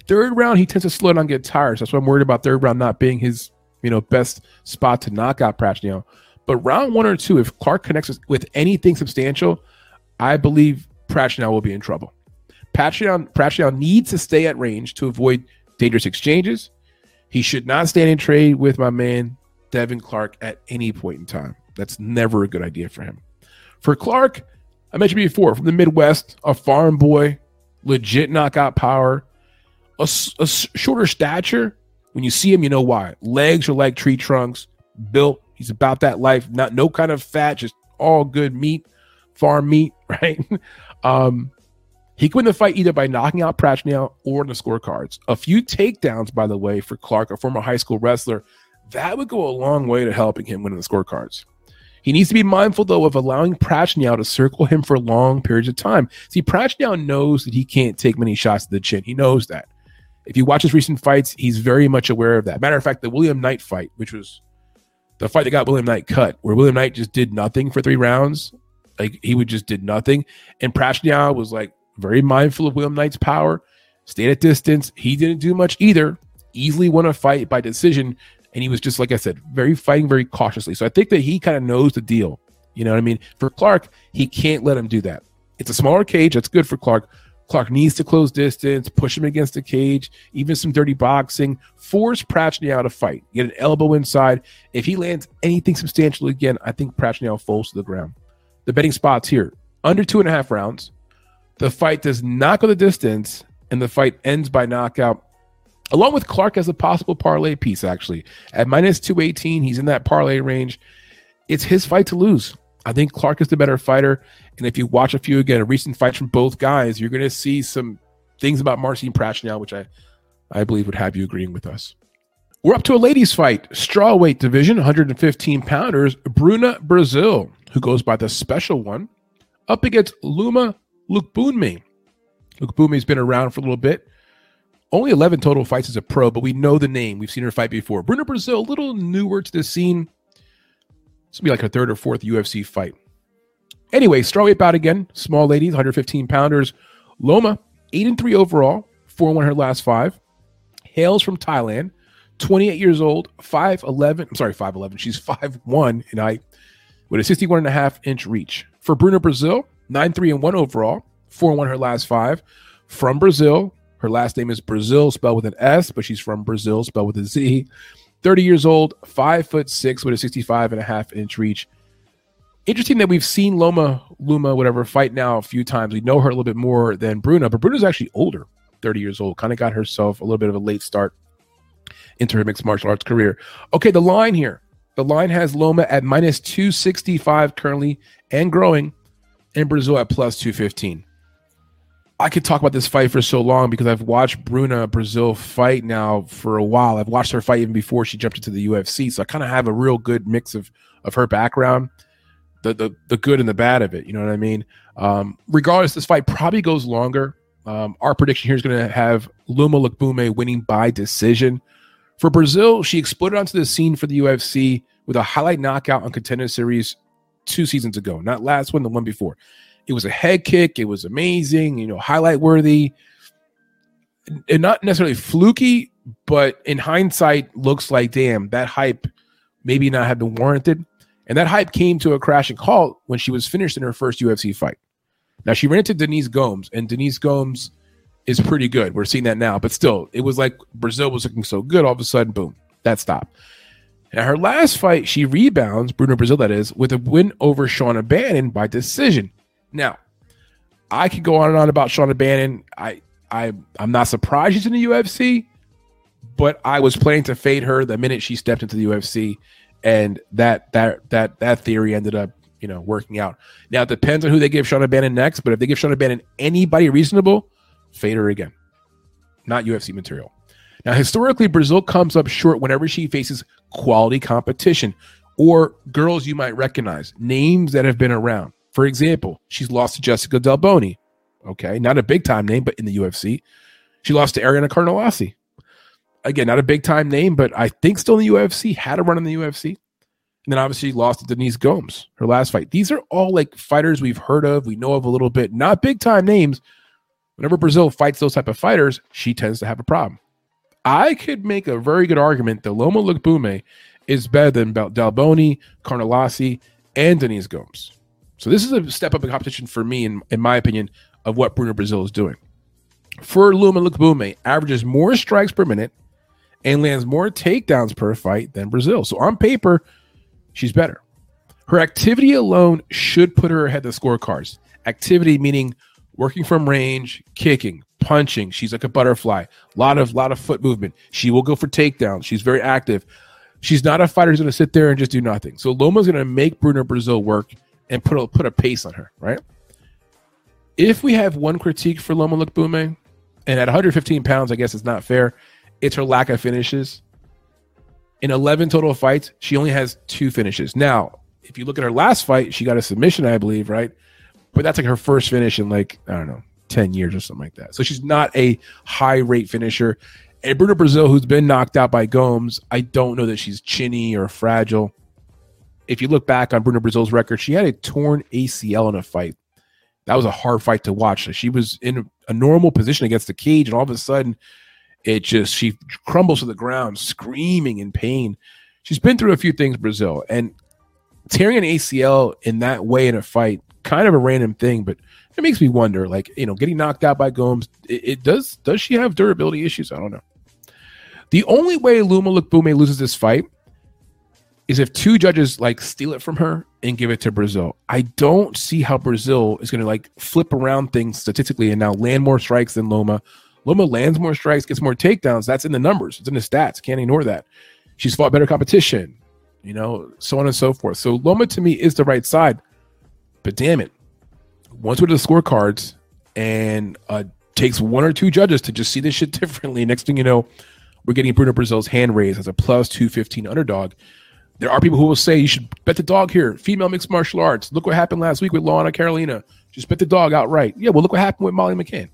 third round, he tends to slow down and get tired. So that's why I'm worried about third round not being his you know, best spot to knock out Prachnio. But round one or two, if Clark connects with anything substantial, I believe Prachnio will be in trouble. Prachnio, Prachnio needs to stay at range to avoid dangerous exchanges. He should not stand in trade with my man Devin Clark at any point in time. That's never a good idea for him. For Clark, I mentioned before, from the Midwest, a farm boy, legit knockout power, a, a shorter stature, when you see him, you know why. Legs are like tree trunks, built. He's about that life. Not no kind of fat, just all good meat, farm meat, right? um, he could win the fight either by knocking out Prachnio or in the scorecards. A few takedowns, by the way, for Clark, a former high school wrestler, that would go a long way to helping him win in the scorecards. He needs to be mindful, though, of allowing Prachnio to circle him for long periods of time. See, Prachnio knows that he can't take many shots to the chin. He knows that. If you watch his recent fights, he's very much aware of that. Matter of fact, the William Knight fight, which was the fight that got William Knight cut, where William Knight just did nothing for three rounds, like he would just did nothing, and Prachnio was like very mindful of William Knight's power, stayed at distance. He didn't do much either. Easily won a fight by decision, and he was just like I said, very fighting very cautiously. So I think that he kind of knows the deal. You know what I mean? For Clark, he can't let him do that. It's a smaller cage. That's good for Clark. Clark needs to close distance, push him against the cage, even some dirty boxing, force Prachnio to fight, get an elbow inside. If he lands anything substantial again, I think Prachnio falls to the ground. The betting spots here under two and a half rounds. The fight does not go the distance, and the fight ends by knockout. Along with Clark as a possible parlay piece, actually. At minus 218, he's in that parlay range. It's his fight to lose. I think Clark is the better fighter. And if you watch a few again, recent fights from both guys, you're going to see some things about Marcin Prachnio, which I, I believe would have you agreeing with us. We're up to a ladies' fight, strawweight division, 115 pounders. Bruna Brazil, who goes by the special one, up against Luma Lookboonmee. Lookboonmee's been around for a little bit. Only 11 total fights as a pro, but we know the name. We've seen her fight before. Bruna Brazil, a little newer to the scene. This will be like her third or fourth UFC fight. Anyway, strawweight bout again. Small ladies, 115 pounders. Loma, 8 and 3 overall, 4 1 her last five. Hails from Thailand, 28 years old, 5'11. I'm sorry, 5'11. She's 5'1 in height with a 61 and a half inch reach. For Bruna Brazil, 9 3 and 1 overall, 4 1 her last five. From Brazil, her last name is Brazil, spelled with an S, but she's from Brazil, spelled with a Z. 30 years old, five foot six with a 65 and a half inch reach. Interesting that we've seen Loma, Luma, whatever, fight now a few times. We know her a little bit more than Bruna, but Bruna's actually older, 30 years old. Kind of got herself a little bit of a late start into her mixed martial arts career. Okay, the line here. The line has Loma at minus 265 currently and growing, and Brazil at plus 215. I could talk about this fight for so long because I've watched Bruna Brazil fight now for a while. I've watched her fight even before she jumped into the UFC, so I kind of have a real good mix of of her background, the the the good and the bad of it. You know what I mean? Um, regardless, this fight probably goes longer. Um, our prediction here is going to have Luma Lookboonmee winning by decision. For Brazil, she exploded onto the scene for the UFC with a highlight knockout on Contender Series two seasons ago, not last one, the one before. It was a head kick. It was amazing, you know, highlight worthy. And not necessarily fluky, but in hindsight, looks like damn, that hype maybe not have been warranted. And that hype came to a crashing halt when she was finished in her first UFC fight. Now she ran into Denise Gomes, and Denise Gomes is pretty good. We're seeing that now, but still, it was like Brazil was looking so good. All of a sudden, boom, that stopped. Now her last fight, she rebounds Bruna Brazil, that is, with a win over Shauna Bannon by decision. Now, I could go on and on about Shauna Bannon. I, I, I'm not surprised she's in the UFC, but I was planning to fade her the minute she stepped into the UFC, and that that that that theory ended up you know working out. Now it depends on who they give Shauna Bannon next, but if they give Shauna Bannon anybody reasonable, fade her again. Not UFC material. Now, historically, Brazil comes up short whenever she faces quality competition or girls you might recognize, names that have been around. For example, she's lost to Jessica Delboni. Okay, not a big time name, but in the UFC. She lost to Ariana Carnelossi. Again, not a big time name, but I think still in the UFC, had a run in the UFC. And then obviously lost to Denise Gomes, her last fight. These are all like fighters we've heard of, we know of a little bit, not big time names. Whenever Brazil fights those type of fighters, she tends to have a problem. I could make a very good argument that Loma Lookboonmee is better than Delboni, Carnelossi, and Denise Gomes. So this is a step up in competition for me, in, in my opinion, of what Bruno Brazil is doing. For Loma Lookboonmee, averages more strikes per minute and lands more takedowns per fight than Brazil. So on paper, she's better. Her activity alone should put her ahead of the scorecards. Activity meaning working from range, kicking, punching. She's like a butterfly. A lot of lot of foot movement. She will go for takedowns. She's very active. She's not a fighter who's going to sit there and just do nothing. So Loma's going to make Bruna Brazil work and put a, put a pace on her, right? If we have one critique for Loma Lookboonmee, and at 115 pounds, I guess it's not fair, it's her lack of finishes. In 11 total fights, she only has two finishes. Now, if you look at her last fight, she got a submission, I believe, right? But that's like her first finish in like, I don't know, 10 years or something like that. So she's not a high rate finisher. And Bruno Brazil, who's been knocked out by Gomes, I don't know that she's chinny or fragile. If you look back on Bruno Brazil's record, she had a torn ACL in a fight. That was a hard fight to watch. She was in a normal position against the cage, and all of a sudden, it just she crumbles to the ground, screaming in pain. She's been through a few things, Brazil, and tearing an ACL in that way in a fight, kind of a random thing, but it makes me wonder, like, you know, getting knocked out by Gomes, it, it does does she have durability issues? I don't know. The only way Loma Lookboonmee loses this fight is if two judges like steal it from her and give it to Brazil. I don't see how Brazil is going to like flip around things statistically and now land more strikes than Loma. Loma lands more strikes, gets more takedowns. That's in the numbers. It's in the stats. Can't ignore that. She's fought better competition, you know, so on and so forth. So Loma to me is the right side. But damn it, once do the scorecards and uh, takes one or two judges to just see this shit differently. Next thing you know, we're getting Bruno Brazil's hand raised as a plus 215 underdog. There are people who will say you should bet the dog here. Female mixed martial arts. Look what happened last week with Luana Carolina. Just bet the dog outright. Yeah, well, look what happened with Molly McCann.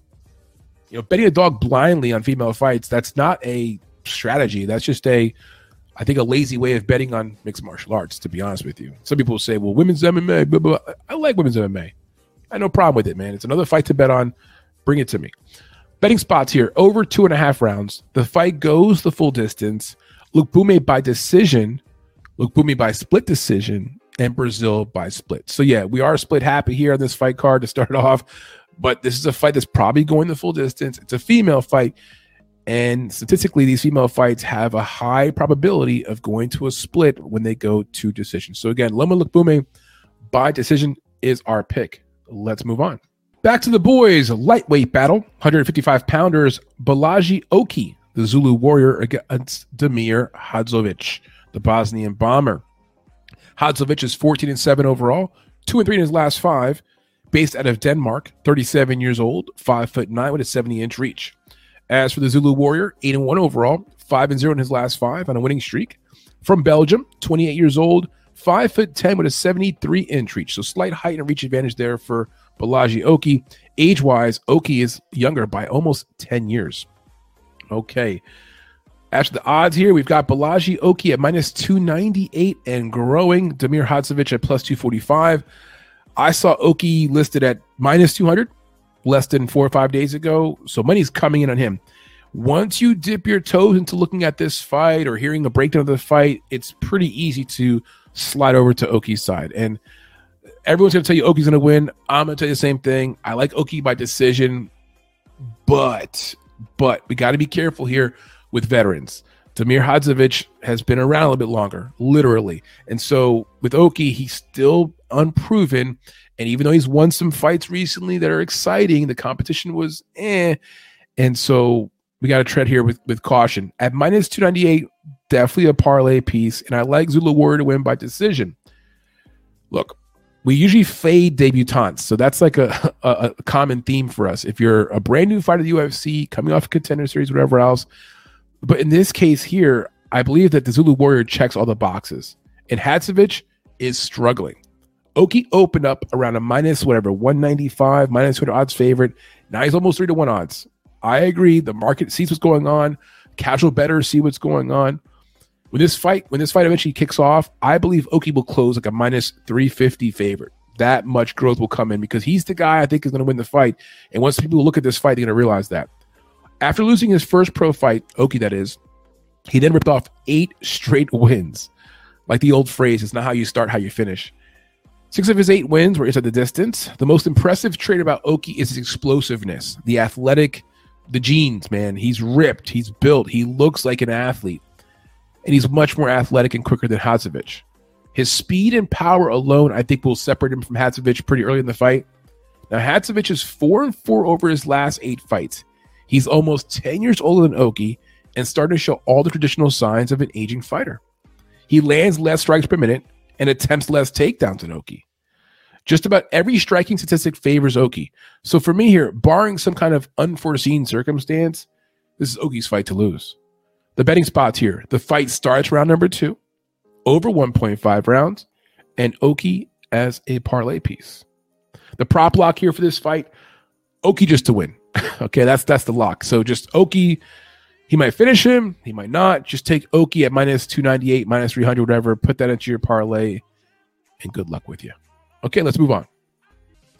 You know, betting a dog blindly on female fights, that's not a strategy. That's just a, I think, a lazy way of betting on mixed martial arts, to be honest with you. Some people will say, well, women's MMA, blah, blah. I like women's MMA. I no problem with it, man. It's another fight to bet on. Bring it to me. Betting spots here over two and a half rounds. The fight goes the full distance. Lookboonmee by decision. Lookboonmee by split decision. And Brazil by split. So yeah, we are split happy here on this fight card to start off. But this is a fight that's probably going the full distance. It's a female fight. And statistically, these female fights have a high probability of going to a split when they go to decision. So again, Loma Lookboonmee by decision is our pick let's move on. Back to the boys lightweight battle 155 pounders Bolaji Oki, the Zulu warrior, against Damir Hadzovic, the Bosnian bomber. Hadzovic is 14 and 7 overall, 2 and 3 in his last five, based out of Denmark, 37 years old, 5 foot 9 with a 70 inch reach. As for the Zulu warrior, 8 and 1 overall, 5 and 0 in his last five on a winning streak. From Belgium, 28 years old, Five foot ten with a 73 inch reach. So slight height and reach advantage there for Bolaji Oki. Age wise, Oki is younger by almost 10 years. Okay. After the odds here, we've got Bolaji Oki at minus 298 and growing. Damir Hadzovic at plus 245. I saw Oki listed at minus 200 less than four or five days ago. So money's coming in on him. Once you dip your toes into looking at this fight or hearing a breakdown of the fight, it's pretty easy to slide over to Oki's side. And everyone's going to tell you Oki's going to win. I'm going to tell you the same thing. I like Oki by decision, but but we got to be careful here with veterans. Damir Hadzovic has been around a little bit longer, literally. And so with Oki, he's still unproven. And even though he's won some fights recently that are exciting, the competition was eh. And so we got to tread here with, with caution. At minus 298, definitely a parlay piece. And I like Zulu Warrior to win by decision. Look, we usually fade debutantes. So that's like a, a, a, common theme for us. If you're a brand new fighter to the UFC, coming off a contender series, whatever else. But in this case here, I believe that the Zulu Warrior checks all the boxes. And Hadzovic is struggling. Oki opened up around a minus whatever, 195, minus 200 odds favorite. Now he's almost three to one odds. I agree. The market sees what's going on. Casual bettors see what's going on. When this fight, when this fight eventually kicks off, I believe Oki will close like a minus 350 favorite. That much growth will come in because he's the guy I think is going to win the fight. And once people look at this fight, they're going to realize that. After losing his first pro fight, Oki that is, he then ripped off eight straight wins. Like the old phrase, it's not how you start, how you finish. Six of his eight wins were inside the distance. The most impressive trait about Oki is his explosiveness, the athletic, the genes, man. He's ripped, he's built, he looks like an athlete and he's much more athletic and quicker than Hadzovic. His speed and power alone, I think, will separate him from Hadzovic pretty early in the fight. Now, Hadzovic is four and four over his last eight fights. He's almost 10 years older than Oki and starting to show all the traditional signs of an aging fighter. He lands less strikes per minute and attempts less takedowns than Oki. Just about every striking statistic favors Oki. So for me here, barring some kind of unforeseen circumstance, this is Oki's fight to lose. The betting spots here. The fight starts round number two, over 1.5 rounds, and Oki as a parlay piece. The prop lock here for this fight, Oki just to win. okay, that's that's the lock. So just Oki, he might finish him, he might not. Just take Oki at minus 298, minus 300, whatever. Put that into your parlay, and good luck with you. Okay, let's move on.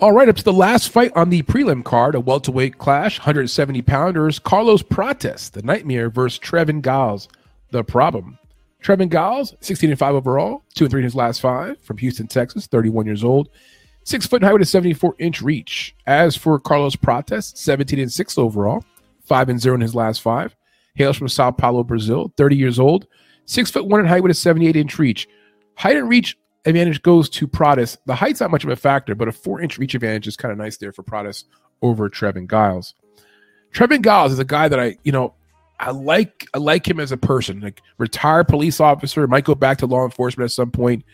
All right, up to the last fight on the prelim card, a welterweight clash, 170 pounders. Carlos Prates, the Nightmare, versus Trevin Giles, the problem. Trevin Giles, 16 and 5 overall, 2 and 3 in his last five, from Houston, Texas, 31 years old, 6 foot high with a 74 inch reach. As for Carlos Prates, 17 and 6 overall, 5 and 0 in his last five, hails from Sao Paulo, Brazil, 30 years old, 6 foot 1 in height with a 78 inch reach. Height and reach advantage goes to Prates. The height's not much of a factor, but a four inch reach advantage is kind of nice there for Prates over Trevin Giles. Trevin Giles is a guy that I, you know, I like I like him as a person. Like retired police officer, might go back to law enforcement at some point.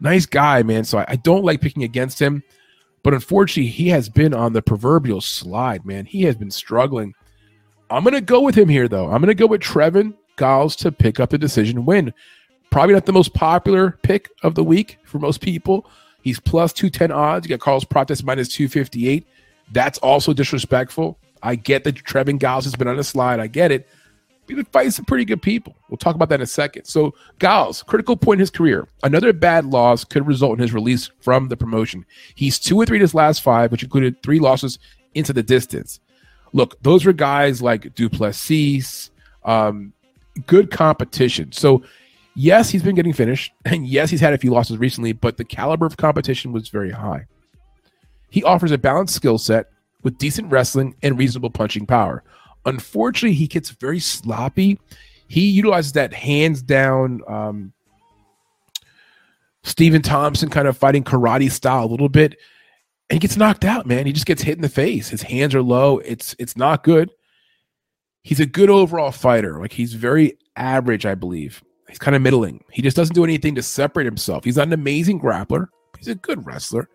Nice guy, man. So I, I don't like picking against him. But unfortunately, he has been on the proverbial slide, man. He has been struggling. I'm gonna go with him here, though. I'm gonna go with Trevin Giles to pick up the decision win. Probably not the most popular pick of the week for most people. He's plus 210 odds. You got Carlos Prates minus 258. That's also disrespectful. I get that Trevin Giles has been on the slide. I get it. But he fighting some pretty good people. We'll talk about that in a second. So, Giles, critical point in his career. Another bad loss could result in his release from the promotion. He's two or three in his last five, which included three losses into the distance. Look, those were guys like Du Plessis, um, good competition. So yes, he's been getting finished, and yes, he's had a few losses recently, but the caliber of competition was very high. He offers a balanced skill set with decent wrestling and reasonable punching power. Unfortunately, he gets very sloppy. He utilizes that hands down um, Stephen Thompson kind of fighting karate style a little bit. And he gets knocked out, man. He just gets hit in the face. His hands are low. It's it's not good. He's a good overall fighter. Like he's very average, I believe. He's kind of middling. He just doesn't do anything to separate himself. He's not an amazing grappler. He's a good wrestler.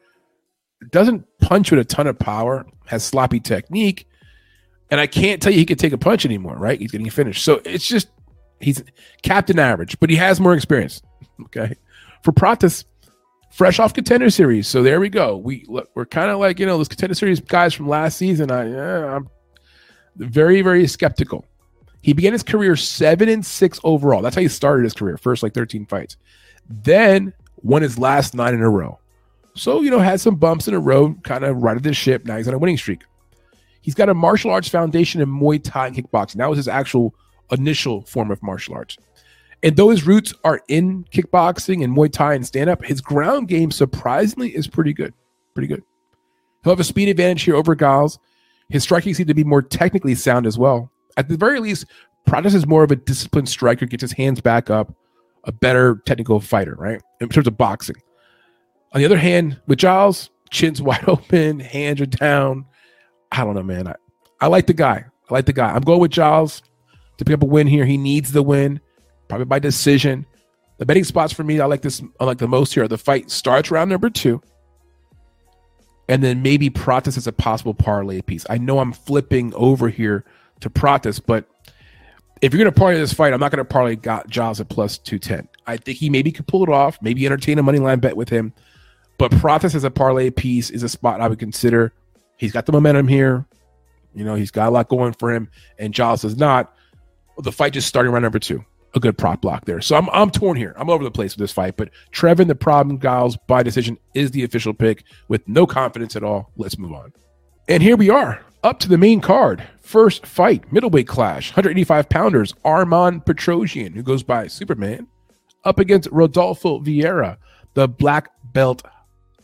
Doesn't punch with a ton of power. Has sloppy technique. And I can't tell you he could take a punch anymore, right? He's getting finished. So it's just he's captain average, but he has more experience. Okay. For Prates, fresh off contender series. So there we go. We look, we're kind of like, you know, those contender series guys from last season. I yeah, I'm very, very skeptical. He began his career seven and six overall. That's how he started his career, first like 13 fights. Then won his last nine in a row. So, you know, had some bumps in the road, kind of righted the ship. Now he's on a winning streak. He's got a martial arts foundation in Muay Thai and kickboxing. That was his actual initial form of martial arts. And though his roots are in kickboxing and Muay Thai and stand up, his ground game surprisingly is pretty good. Pretty good. He'll have a speed advantage here over Giles. His striking seems to be more technically sound as well. At the very least, Prates is more of a disciplined striker, gets his hands back up, a better technical fighter, right? In terms of boxing. On the other hand, with Giles, chin's wide open, hands are down. I don't know, man. I, I like the guy. I like the guy. I'm going with Giles to pick up a win here. He needs the win, probably by decision. The betting spots for me, I like this. I like the most here. The fight starts round number two, and then maybe Prates as a possible parlay piece. I know I'm flipping over here to Prates, but if you're going to parlay this fight, I'm not going to parlay got Giles at plus 210. I think he maybe could pull it off, maybe entertain a money line bet with him. But Prates as a parlay piece is a spot I would consider. He's got the momentum here. You know, he's got a lot going for him, and Giles does not. The fight just starting round number two. A good prop block there. So I'm I'm torn here. I'm over the place with this fight. But Trevin, the problem, Giles by decision is the official pick with no confidence at all. Let's move on. And here we are, up to the main card. First fight, middleweight clash, 185 pounders, Armen Petrosyan, who goes by Superman, up against Rodolfo Vieira, the black belt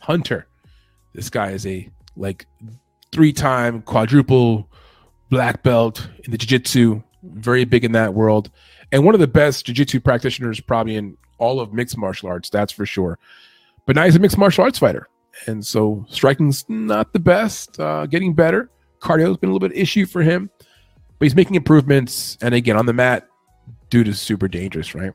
hunter. This guy is a like three-time quadruple black belt in the jiu-jitsu, very big in that world, and one of the best jiu-jitsu practitioners probably in all of mixed martial arts, that's for sure. But now he's a mixed martial arts fighter. And so striking's not the best, uh, getting better. Cardio's been a little bit issue for him, but he's making improvements. And again, on the mat, dude is super dangerous, right?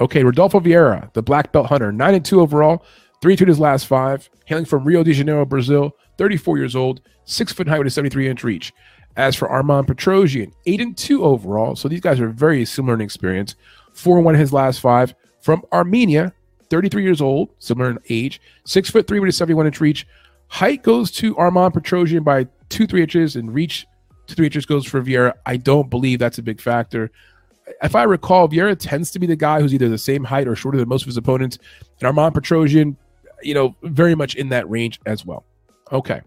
Okay, Rodolfo Vieira, the black belt hunter, 9 and 2 overall, 3 2 his last five, hailing from Rio de Janeiro, Brazil, 34 years old, 6 foot high with a 73 inch reach. As for Armen Petrosyan, 8 and 2 overall, so these guys are very similar in experience, 4 1 his last five, from Armenia, 33 years old, similar in age, 6 foot 3 with a 71 inch reach. Height goes to Armen Petrosyan by 2 3 inches, and reach to 3 inches goes for Vieira. I don't believe that's a big factor if I recall, Vieira tends to be the guy who's either the same height or shorter than most of his opponents. And Armand Petrosyan, you know, very much in that range as well. Okay.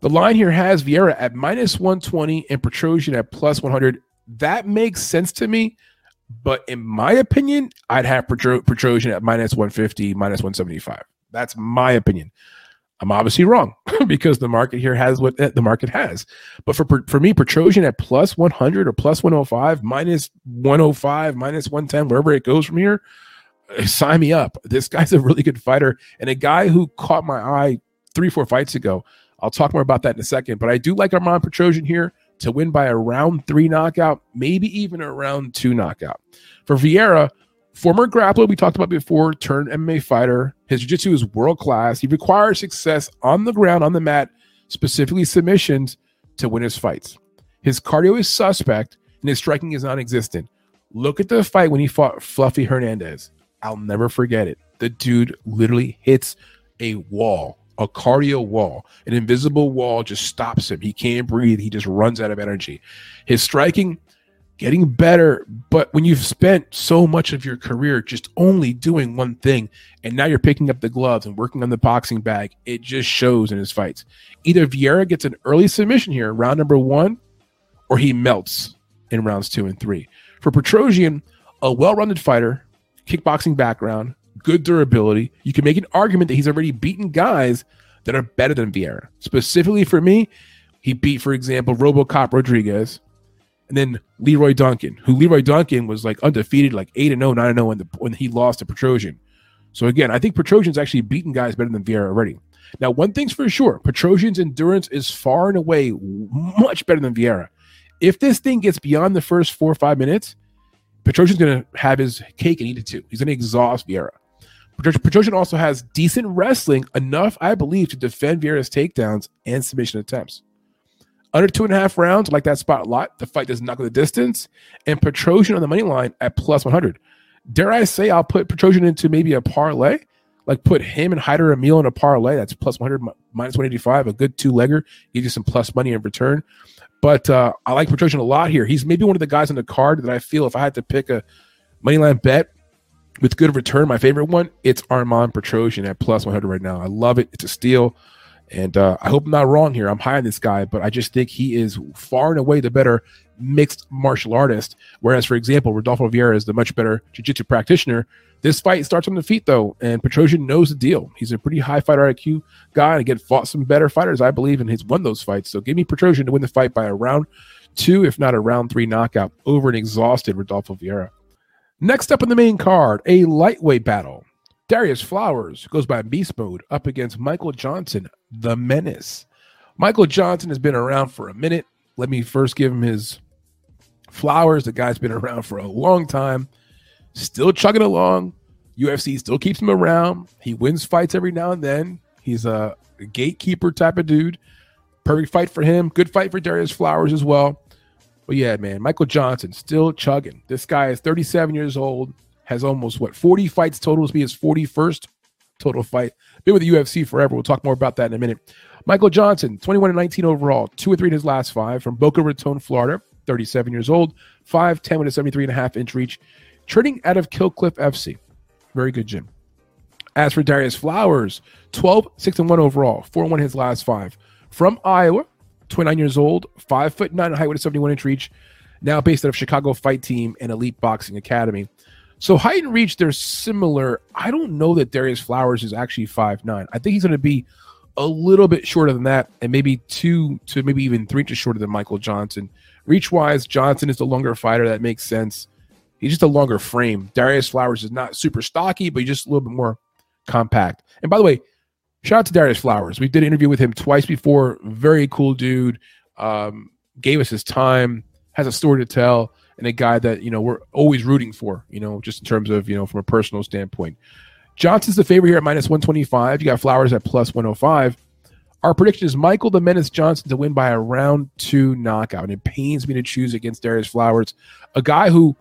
The line here has Vieira at minus 120 and Petrosyan at plus 100. That makes sense to me. But in my opinion, I'd have Petro- Petrosyan at minus 150, minus 175. That's my opinion. I'm obviously wrong because the market here has what the market has. But for for me, Petrosyan at plus 100 or plus 105, minus 105, minus 110, wherever it goes from here, eh, sign me up. This guy's a really good fighter and a guy who caught my eye three, four fights ago. I'll talk more about that in a second. But I do like Armen Petrosyan here to win by a round three knockout, maybe even a round two knockout. For Vieira, Former grappler we talked about before, turned MMA fighter. His jiu-jitsu is world class. He requires success on the ground, on the mat, specifically submissions, to win his fights. His cardio is suspect, and his striking is non-existent. Look at the fight when he fought Fluffy Hernandez. I'll never forget it. The dude literally hits a wall, a cardio wall. An invisible wall just stops him. He can't breathe. He just runs out of energy. His striking getting better. But when you've spent so much of your career just only doing one thing, and now you're picking up the gloves and working on the boxing bag, it just shows in his fights. Either Vieira gets an early submission here, round number one, or he melts in rounds two and three. For Petrosyan, a well rounded fighter, kickboxing background, good durability, you can make an argument that he's already beaten guys that are better than Vieira. Specifically for me, he beat, for example, Robocop Rodriguez, and then Leroy Duncan, who Leroy Duncan was like undefeated, like 8 and 0, 9 and 0 when, the, when he lost to Petrosyan. So again, I think Petrosyan's actually beaten guys better than Vieira already. Now, one thing's for sure, Petrosyan's endurance is far and away much better than Vieira. If this thing gets beyond the first four or five minutes, Petrosyan's going to have his cake and eat it too. He's going to exhaust Vieira. Petrosyan also has decent wrestling, enough, I believe, to defend Vieira's takedowns and submission attempts. Under two and a half rounds, like that spot a lot. The fight does not go the distance. And Petrosyan on the money line at plus 100. Dare I say I'll put Petrosyan into maybe a parlay? Like put him and Hyder Amil in a parlay. That's plus 100, minus 185. A good two legger. Give you some plus money in return. But uh, I like Petrosyan a lot here. He's maybe one of the guys on the card that I feel if I had to pick a money line bet with good return, my favorite one, it's Armen Petrosyan at plus 100 right now. I love it. It's a steal. And uh, I hope I'm not wrong here. I'm high on this guy, but I just think he is far and away the better mixed martial artist. Whereas, for example, Rodolfo Vieira is the much better jiu-jitsu practitioner. This fight starts on the feet, though, and Petrosyan knows the deal. He's a pretty high fighter IQ guy, and again, fought some better fighters, I believe, and he's won those fights. So give me Petrosyan to win the fight by a round two, if not a round three knockout over an exhausted Rodolfo Vieira. Next up in the main card, a lightweight battle. Darius Flowers goes by Beast Mode up against Michael Johnson, the Menace. Michael Johnson has been around for a minute. Let me first give him his flowers. The guy's been around for a long time, still chugging along. UFC still keeps him around. He wins fights every now and then. He's a gatekeeper type of dude. Perfect fight for him. Good fight for Darius Flowers as well. But yeah, man, Michael Johnson still chugging. This guy is 37 years old has almost what 40 fights total. to be his 41st total fight. Been with the UFC forever. We'll talk more about that in a minute. Michael Johnson, 21 and 19 overall, two or three in his last five from Boca Raton, Florida, 37 years old, 5'10 with a 73 and a half inch reach, training out of Killcliff FC. Very good gym. As for Darius Flowers, 12, 6 and 1 overall, 4 1 his last five. From Iowa, 29 years old, 5 foot 9 height with a 71 inch reach, now based out of Chicago Fight Team and Elite Boxing Academy. So height and reach, they're similar. I don't know that Darius Flowers is actually five nine. I think he's going to be a little bit shorter than that, and maybe two to maybe even three inches shorter than Michael Johnson. Reach wise, Johnson is the longer fighter. That makes sense. He's just a longer frame. Darius Flowers is not super stocky, but he's just a little bit more compact. And by the way, shout out to Darius Flowers. We did an interview with him twice before. Very cool dude. Um, gave us his time. Has a story to tell and a guy that you know we're always rooting for. You know, just in terms of you know from a personal standpoint. Johnson's the favorite here at minus 125. You got Flowers at plus 105. Our prediction is Michael the Menace Johnson to win by a round two knockout. And it pains me to choose against Darius Flowers, a guy who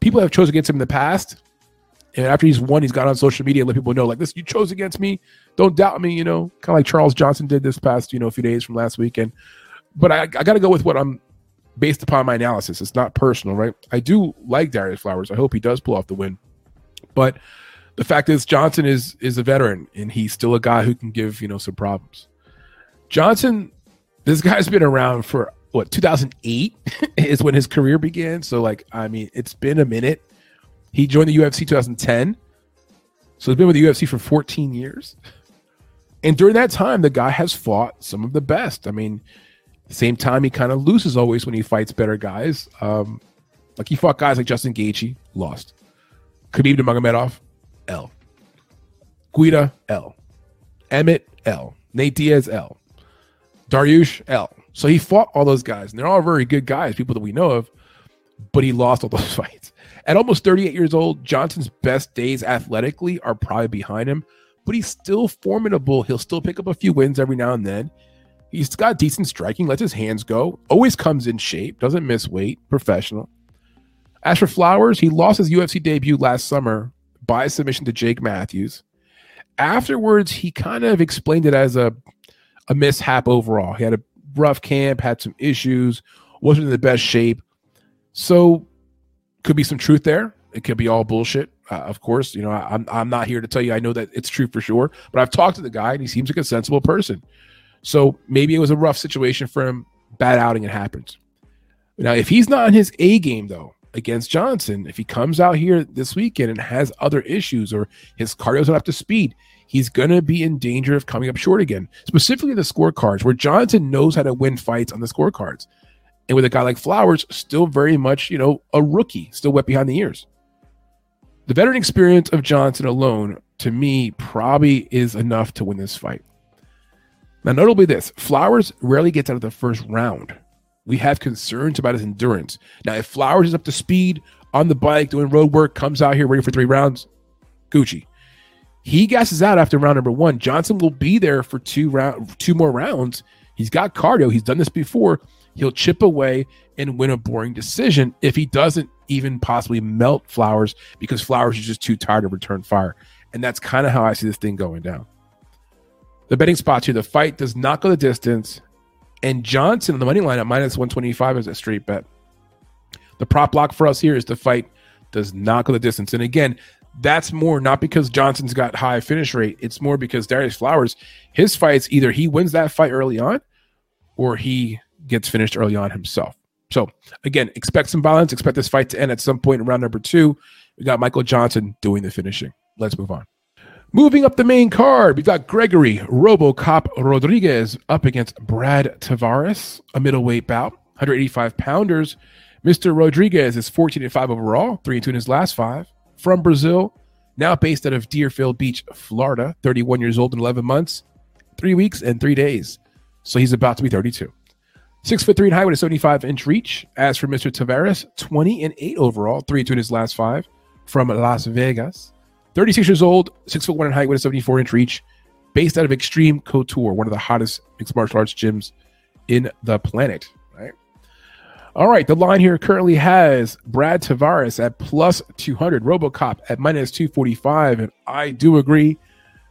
people have chosen against him in the past. And after he's won, he's gone on social media and let people know, like, this, you chose against me. Don't doubt me, you know, kind of like Charles Johnson did this past, you know, a few days from last weekend. But I, I got to go with what I'm based upon my analysis. It's not personal, right? I do like Darius Flowers. I hope he does pull off the win. But the fact is Johnson is is a veteran and he's still a guy who can give, you know, some problems. Johnson, this guy's been around for what 2008 is when his career began. So like, I mean, it's been a minute. He joined the UFC 2010. So he's been with the UFC for 14 years. And during that time, the guy has fought some of the best. I mean, same time, he kind of loses always when he fights better guys. Um, like he fought guys like Justin Gaethje, lost. Khabib Nurmagomedov, L. Guida, L. Emmett, L. Nate Diaz, L. Dariush, L. So he fought all those guys, and they're all very good guys, people that we know of, but he lost all those fights. At almost 38 years old, Johnson's best days athletically are probably behind him, but he's still formidable. He'll still pick up a few wins every now and then. He's got decent striking, lets his hands go, always comes in shape, doesn't miss weight, professional. As for Flowers, he lost his UFC debut last summer by submission to Jake Matthews. Afterwards, he kind of explained it as a, a mishap overall. He had a rough camp, had some issues, wasn't in the best shape. So, could be some truth there. It could be all bullshit. Uh, of course, you know, I, I'm, I'm not here to tell you I know that it's true for sure, but I've talked to the guy and he seems like a sensible person. So maybe it was a rough situation for him. Bad outing, it happens. Now, if he's not in his A game, though, against Johnson, if he comes out here this weekend and has other issues or his cardio's not up to speed, he's going to be in danger of coming up short again, specifically the scorecards, where Johnson knows how to win fights on the scorecards. And with a guy like Flowers, still very much, you know, a rookie, still wet behind the ears. The veteran experience of Johnson alone, to me, probably is enough to win this fight. Now, notably this Flowers rarely gets out of the first round. We have concerns about his endurance. Now, if Flowers is up to speed on the bike, doing road work, comes out here ready for three rounds, Gucci. He gasses out after round number one. Johnson will be there for two round, two more rounds. He's got cardio. He's done this before. He'll chip away and win a boring decision if he doesn't even possibly melt Flowers because Flowers is just too tired to return fire. And that's kind of how I see this thing going down. The betting spots here: the fight does not go the distance, and Johnson on the money line at minus one twenty five is a straight bet. The prop block for us here is the fight does not go the distance, and again, that's more not because Johnson's got high finish rate. It's more because Darius Flowers, his fights either he wins that fight early on, or he gets finished early on himself. So again, expect some violence. Expect this fight to end at some point in round number two. We got Michael Johnson doing the finishing. Let's move on. Moving up the main card, we've got Gregory Robocop Rodriguez up against Brad Tavares, a middleweight bout, 185 pounders. Mr. Rodriguez is 14 and 5 overall, 3 and 2 in his last five. From Brazil, now based out of Deerfield Beach, Florida, 31 years old in 11 months, three weeks, and three days. So he's about to be 32. Six foot three in height with a 75 inch reach. As for Mr. Tavares, 20 and 8 overall, 3 and 2 in his last five. From Las Vegas, 36 years old, 6 foot 1 in height with a 74 inch reach. Based out of Extreme Couture, one of the hottest mixed martial arts gyms in the planet. Right. All right. The line here currently has Brad Tavares at plus 200, Robocop at minus 245. And I do agree.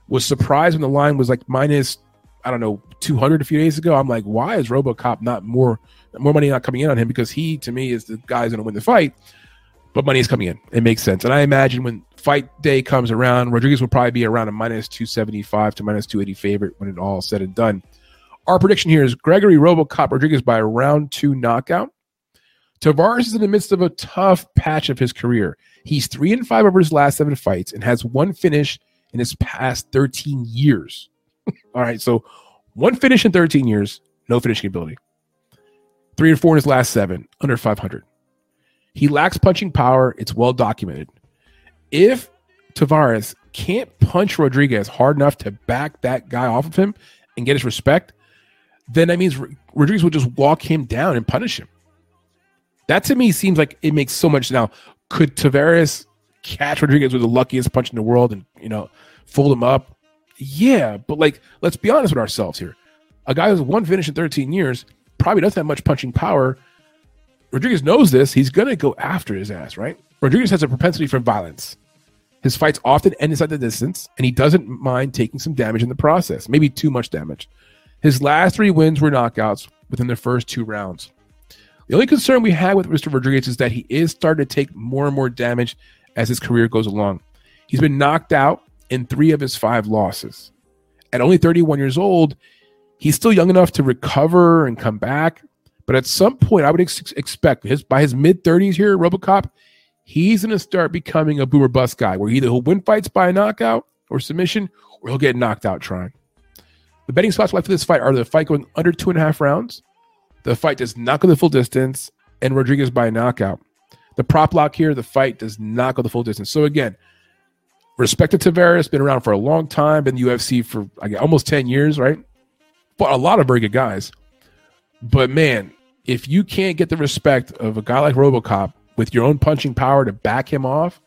Was surprised when the line was like minus I don't know, 200 a few days ago. I'm like, why is RoboCop not more more money not coming in on him? Because he, to me, is the guy who's going to win the fight. But money is coming in. It makes sense. And I imagine when fight day comes around, Rodriguez will probably be around a minus 275 to minus 280 favorite when it all said and done. Our prediction here is Gregory RoboCop Rodriguez by a round two knockout. Tavares is in the midst of a tough patch of his career. He's three and five over his last seven fights and has one finish in his past 13 years. All right. So one finish in 13 years, no finishing ability. Three and four in his last seven, under 500. He lacks punching power. It's well documented. If Tavares can't punch Rodriguez hard enough to back that guy off of him and get his respect, then that means Rodriguez will just walk him down and punish him. That to me seems like it makes so much. Now, could Tavares catch Rodriguez with the luckiest punch in the world and you know fold him up? Yeah, but like, let's be honest with ourselves here. A guy who's one finish in 13 years probably doesn't have much punching power. Rodriguez knows this. He's going to go after his ass, right? Rodriguez has a propensity for violence. His fights often end inside the distance, and he doesn't mind taking some damage in the process, maybe too much damage. His last three wins were knockouts within the first two rounds. The only concern we had with Mr. Rodriguez is that he is starting to take more and more damage as his career goes along. He's been knocked out in three of his five losses. At only 31 years old, he's still young enough to recover and come back. But at some point, I would ex- expect his by his mid 30s here, at Robocop, he's going to start becoming a boomer bust guy where either he'll win fights by a knockout or submission, or he'll get knocked out trying. The betting spots left for this fight are the fight going under two and a half rounds, the fight does not go the full distance, and Rodriguez by knockout. The prop lock here, the fight does not go the full distance. So again, respected Tavares, been around for a long time, been the UFC for like, almost 10 years, right? But a lot of very good guys. But man, if you can't get the respect of a guy like Robocop with your own punching power to back him off,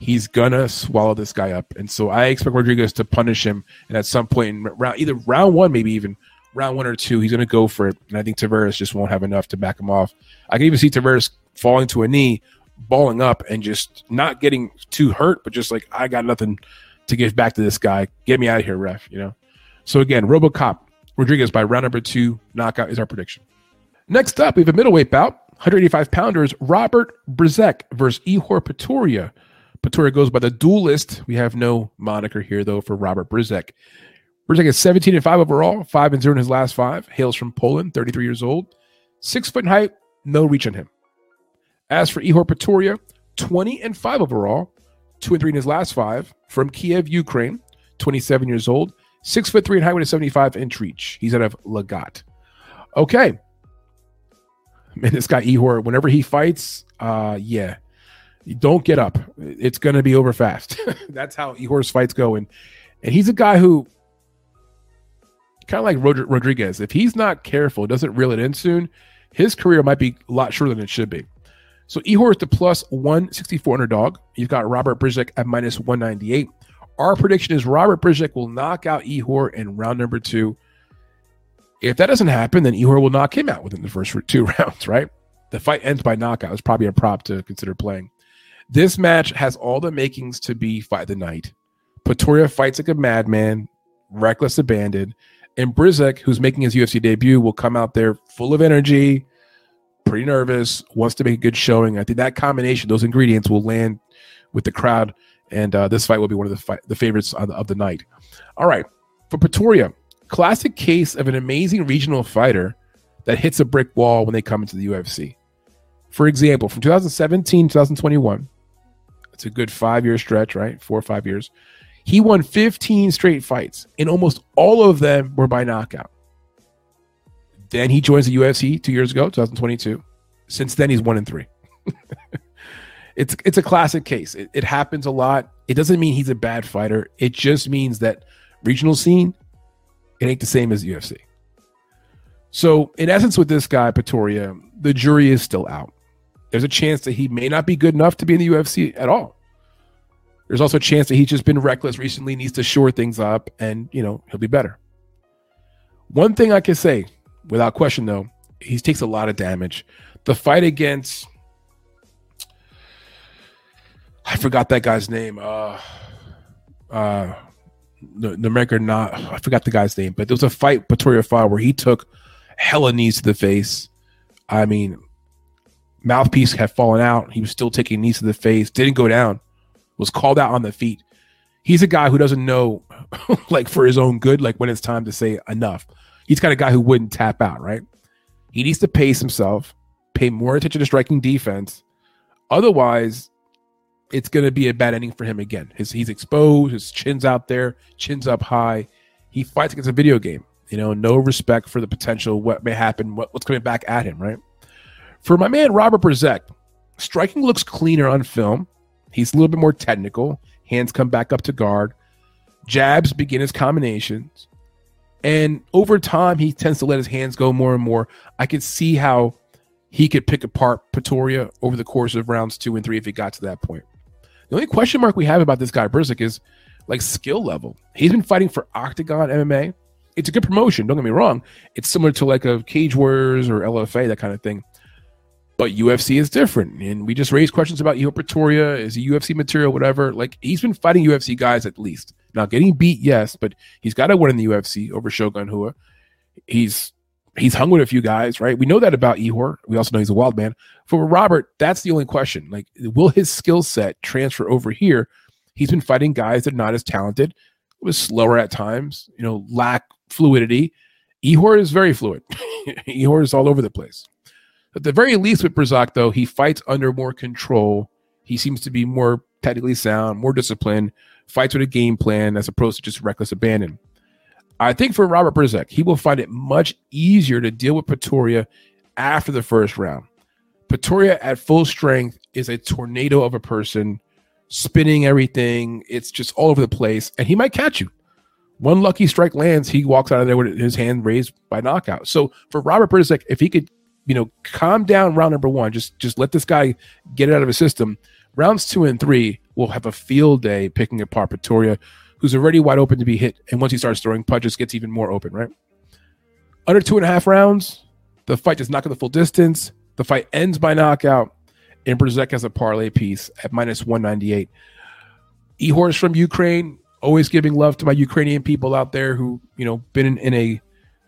he's gonna swallow this guy up. And so I expect Rodriguez to punish him. And at some point in round, either round one, maybe even round one or two, he's gonna go for it. And I think Tavares just won't have enough to back him off. I can even see Tavares falling to a knee balling up and just not getting too hurt, but just like I got nothing to give back to this guy. Get me out of here, ref. You know. So again, RoboCop Rodriguez by round number two knockout is our prediction. Next up, we have a middleweight bout. 185 pounders, Robert Bryczek versus Ihor Potieria. Potieria goes by the duelist. We have no moniker here, though, for Robert Bryczek. Bryczek is 17 and 5 overall, 5 and 0 in his last five. Hails from Poland, 33 years old. Six foot in height, no reach on him. As for Ihor Potieria, 20 and 5 overall, 2 and 3 in his last five, from Kiev, Ukraine, 27 years old, 6 foot 3 in height with a 75 inch reach. He's out of Lagat. Okay. Man, this guy Ihor, whenever he fights, uh, yeah, don't get up. It's going to be over fast. That's how Ihor's fights go. And, and he's a guy who, kind of like Rod- Rodriguez, if he's not careful, doesn't reel it in soon, his career might be a lot shorter than it should be. So Ihor is the plus 164 underdog. You've got Robert Bryczek at minus 198. Our prediction is Robert Bryczek will knock out Ihor in round number two. If that doesn't happen, then Ihor will knock him out within the first two rounds, right? The fight ends by knockout. It's probably a prop to consider playing. This match has all the makings to be fight the night. Potieria fights like a madman, reckless abandon, and Bryczek, who's making his UFC debut, will come out there full of energy, pretty nervous, wants to make a good showing. I think that combination, those ingredients will land with the crowd and uh, this fight will be one of the fi- the favorites the, of the night. All right, for Potieria, classic case of an amazing regional fighter that hits a brick wall when they come into the UFC. For example, from 2017 2021, it's a good five year stretch, right? Four or five years. He won 15 straight fights, and almost all of them were by knockout. Then he joins the UFC two years ago, 2022. Since then, he's one in three. it's it's a classic case. It, it happens a lot. It doesn't mean he's a bad fighter. It just means that regional scene, it ain't the same as UFC. So, in essence, with this guy, Potieria, the jury is still out. There's a chance that he may not be good enough to be in the UFC at all. There's also a chance that he's just been reckless recently, needs to shore things up, and you know he'll be better. One thing I can say, without question, though, he takes a lot of damage. The fight against I forgot that guy's name. Uh, uh, the, the American not I forgot the guy's name, but there was a fight Potieria fought where he took hella knees to the face. I mean, mouthpiece had fallen out. He was still taking knees to the face. Didn't go down. Was called out on the feet. He's a guy who doesn't know, like for his own good, like when it's time to say enough. He's kind of guy who wouldn't tap out, right? He needs to pace himself, pay more attention to striking defense. Otherwise, it's going to be a bad ending for him again. His, he's exposed, his chin's out there, chin's up high. He fights against a video game. You know, no respect for the potential, what may happen, what, what's coming back at him, right? For my man Robert Brzezinski, striking looks cleaner on film. He's a little bit more technical. Hands come back up to guard. Jabs begin his combinations. And over time, he tends to let his hands go more and more. I could see how he could pick apart Potieria over the course of rounds two and three if he got to that point. The only question mark we have about this guy, Brzezinski, is like skill level. He's been fighting for Oktagon MMA. It's a good promotion, don't get me wrong. It's similar to like a Cage Warriors or LFA, that kind of thing. But UFC is different. And we just raised questions about Iho Potieria. Is he UFC material, whatever? Like he's been fighting UFC guys at least. Now getting beat, yes, but he's got to win in the UFC over Shogun Rua. He's he's hung with a few guys, right? We know that about Ihor. We also know he's a wild man. For Robert, that's the only question. Like, will his skill set transfer over here? He's been fighting guys that are not as talented, was slower at times, you know, lack fluidity. Ihor is very fluid. Ihor is all over the place. At the very least, with Brzezinski, though, he fights under more control. He seems to be more technically sound, more disciplined, fights with a game plan as opposed to just reckless abandon. I think for Robert Brzezinski, he will find it much easier to deal with Potieria after the first round. Potieria at full strength is a tornado of a person, spinning everything. It's just all over the place, and he might catch you. One lucky strike lands, he walks out of there with his hand raised by knockout. So for Robert Brzezinski, if he could, you know, calm down round number one, just just let this guy get it out of his system. Rounds two and three will have a field day picking apart Potieria who's already wide open to be hit. And once he starts throwing punches, gets even more open, right? Under two and a half rounds, the fight does not go the full distance. The fight ends by knockout. And Brzezinski has a parlay piece at minus 198. Ihor's from Ukraine, always giving love to my Ukrainian people out there who, you know, been in, in a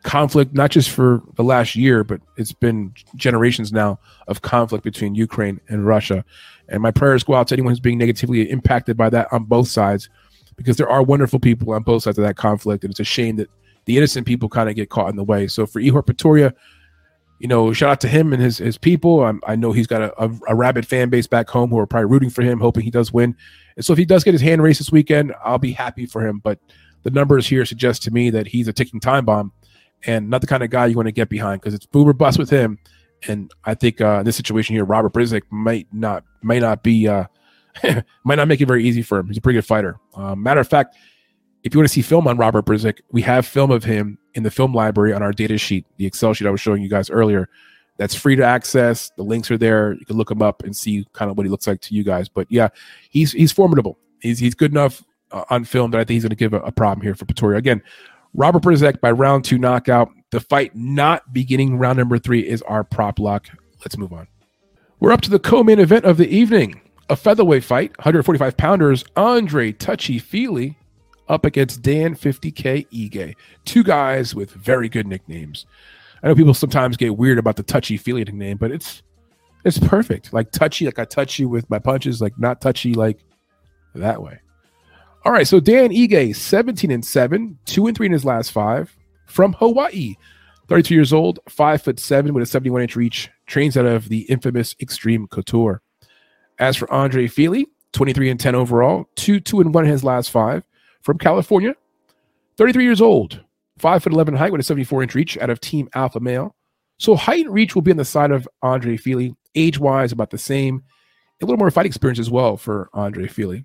conflict, not just for the last year, but it's been generations now of conflict between Ukraine and Russia. And my prayers go out to anyone who's being negatively impacted by that on both sides because there are wonderful people on both sides of that conflict, and it's a shame that the innocent people kind of get caught in the way. So for Ihor Potieria, you know, shout out to him and his his people. I'm, i know he's got a, a, a, rabid fan base back home who are probably rooting for him, hoping he does win. And so if he does get his hand raised this weekend, I'll be happy for him. But the numbers here suggest to me that he's a ticking time bomb and not the kind of guy you want to get behind because it's boomer bust with him. And I think uh, in this situation here, Robert Brzezinski might not may not be uh, might not make it very easy for him. He's a pretty good fighter. Um, matter of fact, if you want to see film on Robert Brzezinski, we have film of him in the film library on our data sheet, the Excel sheet I was showing you guys earlier. That's free to access. The links are there. You can look him up and see kind of what he looks like to you guys. But yeah, he's he's formidable. He's he's good enough uh, on film that I think he's going to give a, a, problem here for Potieria. Again, Robert Brzezinski by round two knockout. The fight not beginning round number three is our prop lock. Let's move on. We're up to the co-main event of the evening a featherweight fight, 145 pounders, Andre Touchy Fili up against Dan 50K Ige. Two guys with very good nicknames. I know people sometimes get weird about the Touchy feely nickname, but it's it's perfect. Like touchy, like I touch you with my punches, like not touchy, like that way. All right, so Dan Ige, 17 and 7, 2 and 3 in his last five, from Hawaii. 32 years old, 5 foot 7 with a 71 inch reach, trains out of the infamous Extreme Couture. As for Andre Fili, 23 and 10 overall, 2 2 and 1 in his last five, from California. 33 years old, 5 foot 11 height with a 74 inch reach out of Team Alpha Male. So height and reach will be on the side of Andre Fili. Age wise, about the same. A little more fight experience as well for Andre Fili.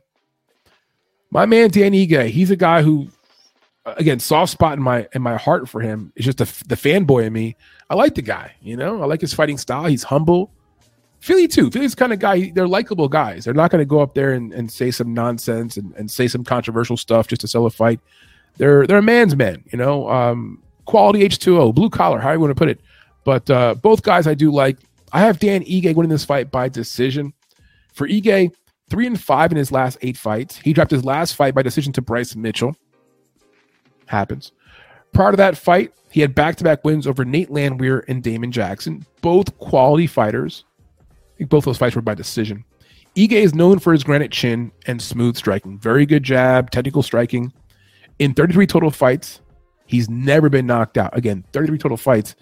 My man Dan Ige, he's a guy who, again, soft spot in my in my heart for him. It's just the the fanboy in me. I like the guy. You know, I like his fighting style. He's humble. Fili too. The kind of guy. They're likable guys. They're not going to go up there and, and say some nonsense and, and say some controversial stuff just to sell a fight. They're they're a man's man. You know, um, quality H two O, blue collar. How you want to put it? But uh, both guys I do like. I have Dan Ige winning this fight by decision. For Ige, three and five in his last eight fights. He dropped his last fight by decision to Bryce Mitchell. Happens. Prior to that fight, he had back to back wins over Nate Landwehr and Damon Jackson, both quality fighters. Think both those fights were by decision. Ige is known for his granite chin and smooth striking. Very good jab, technical striking. In 33 total fights, he's never been knocked out. Again, 33 total fights,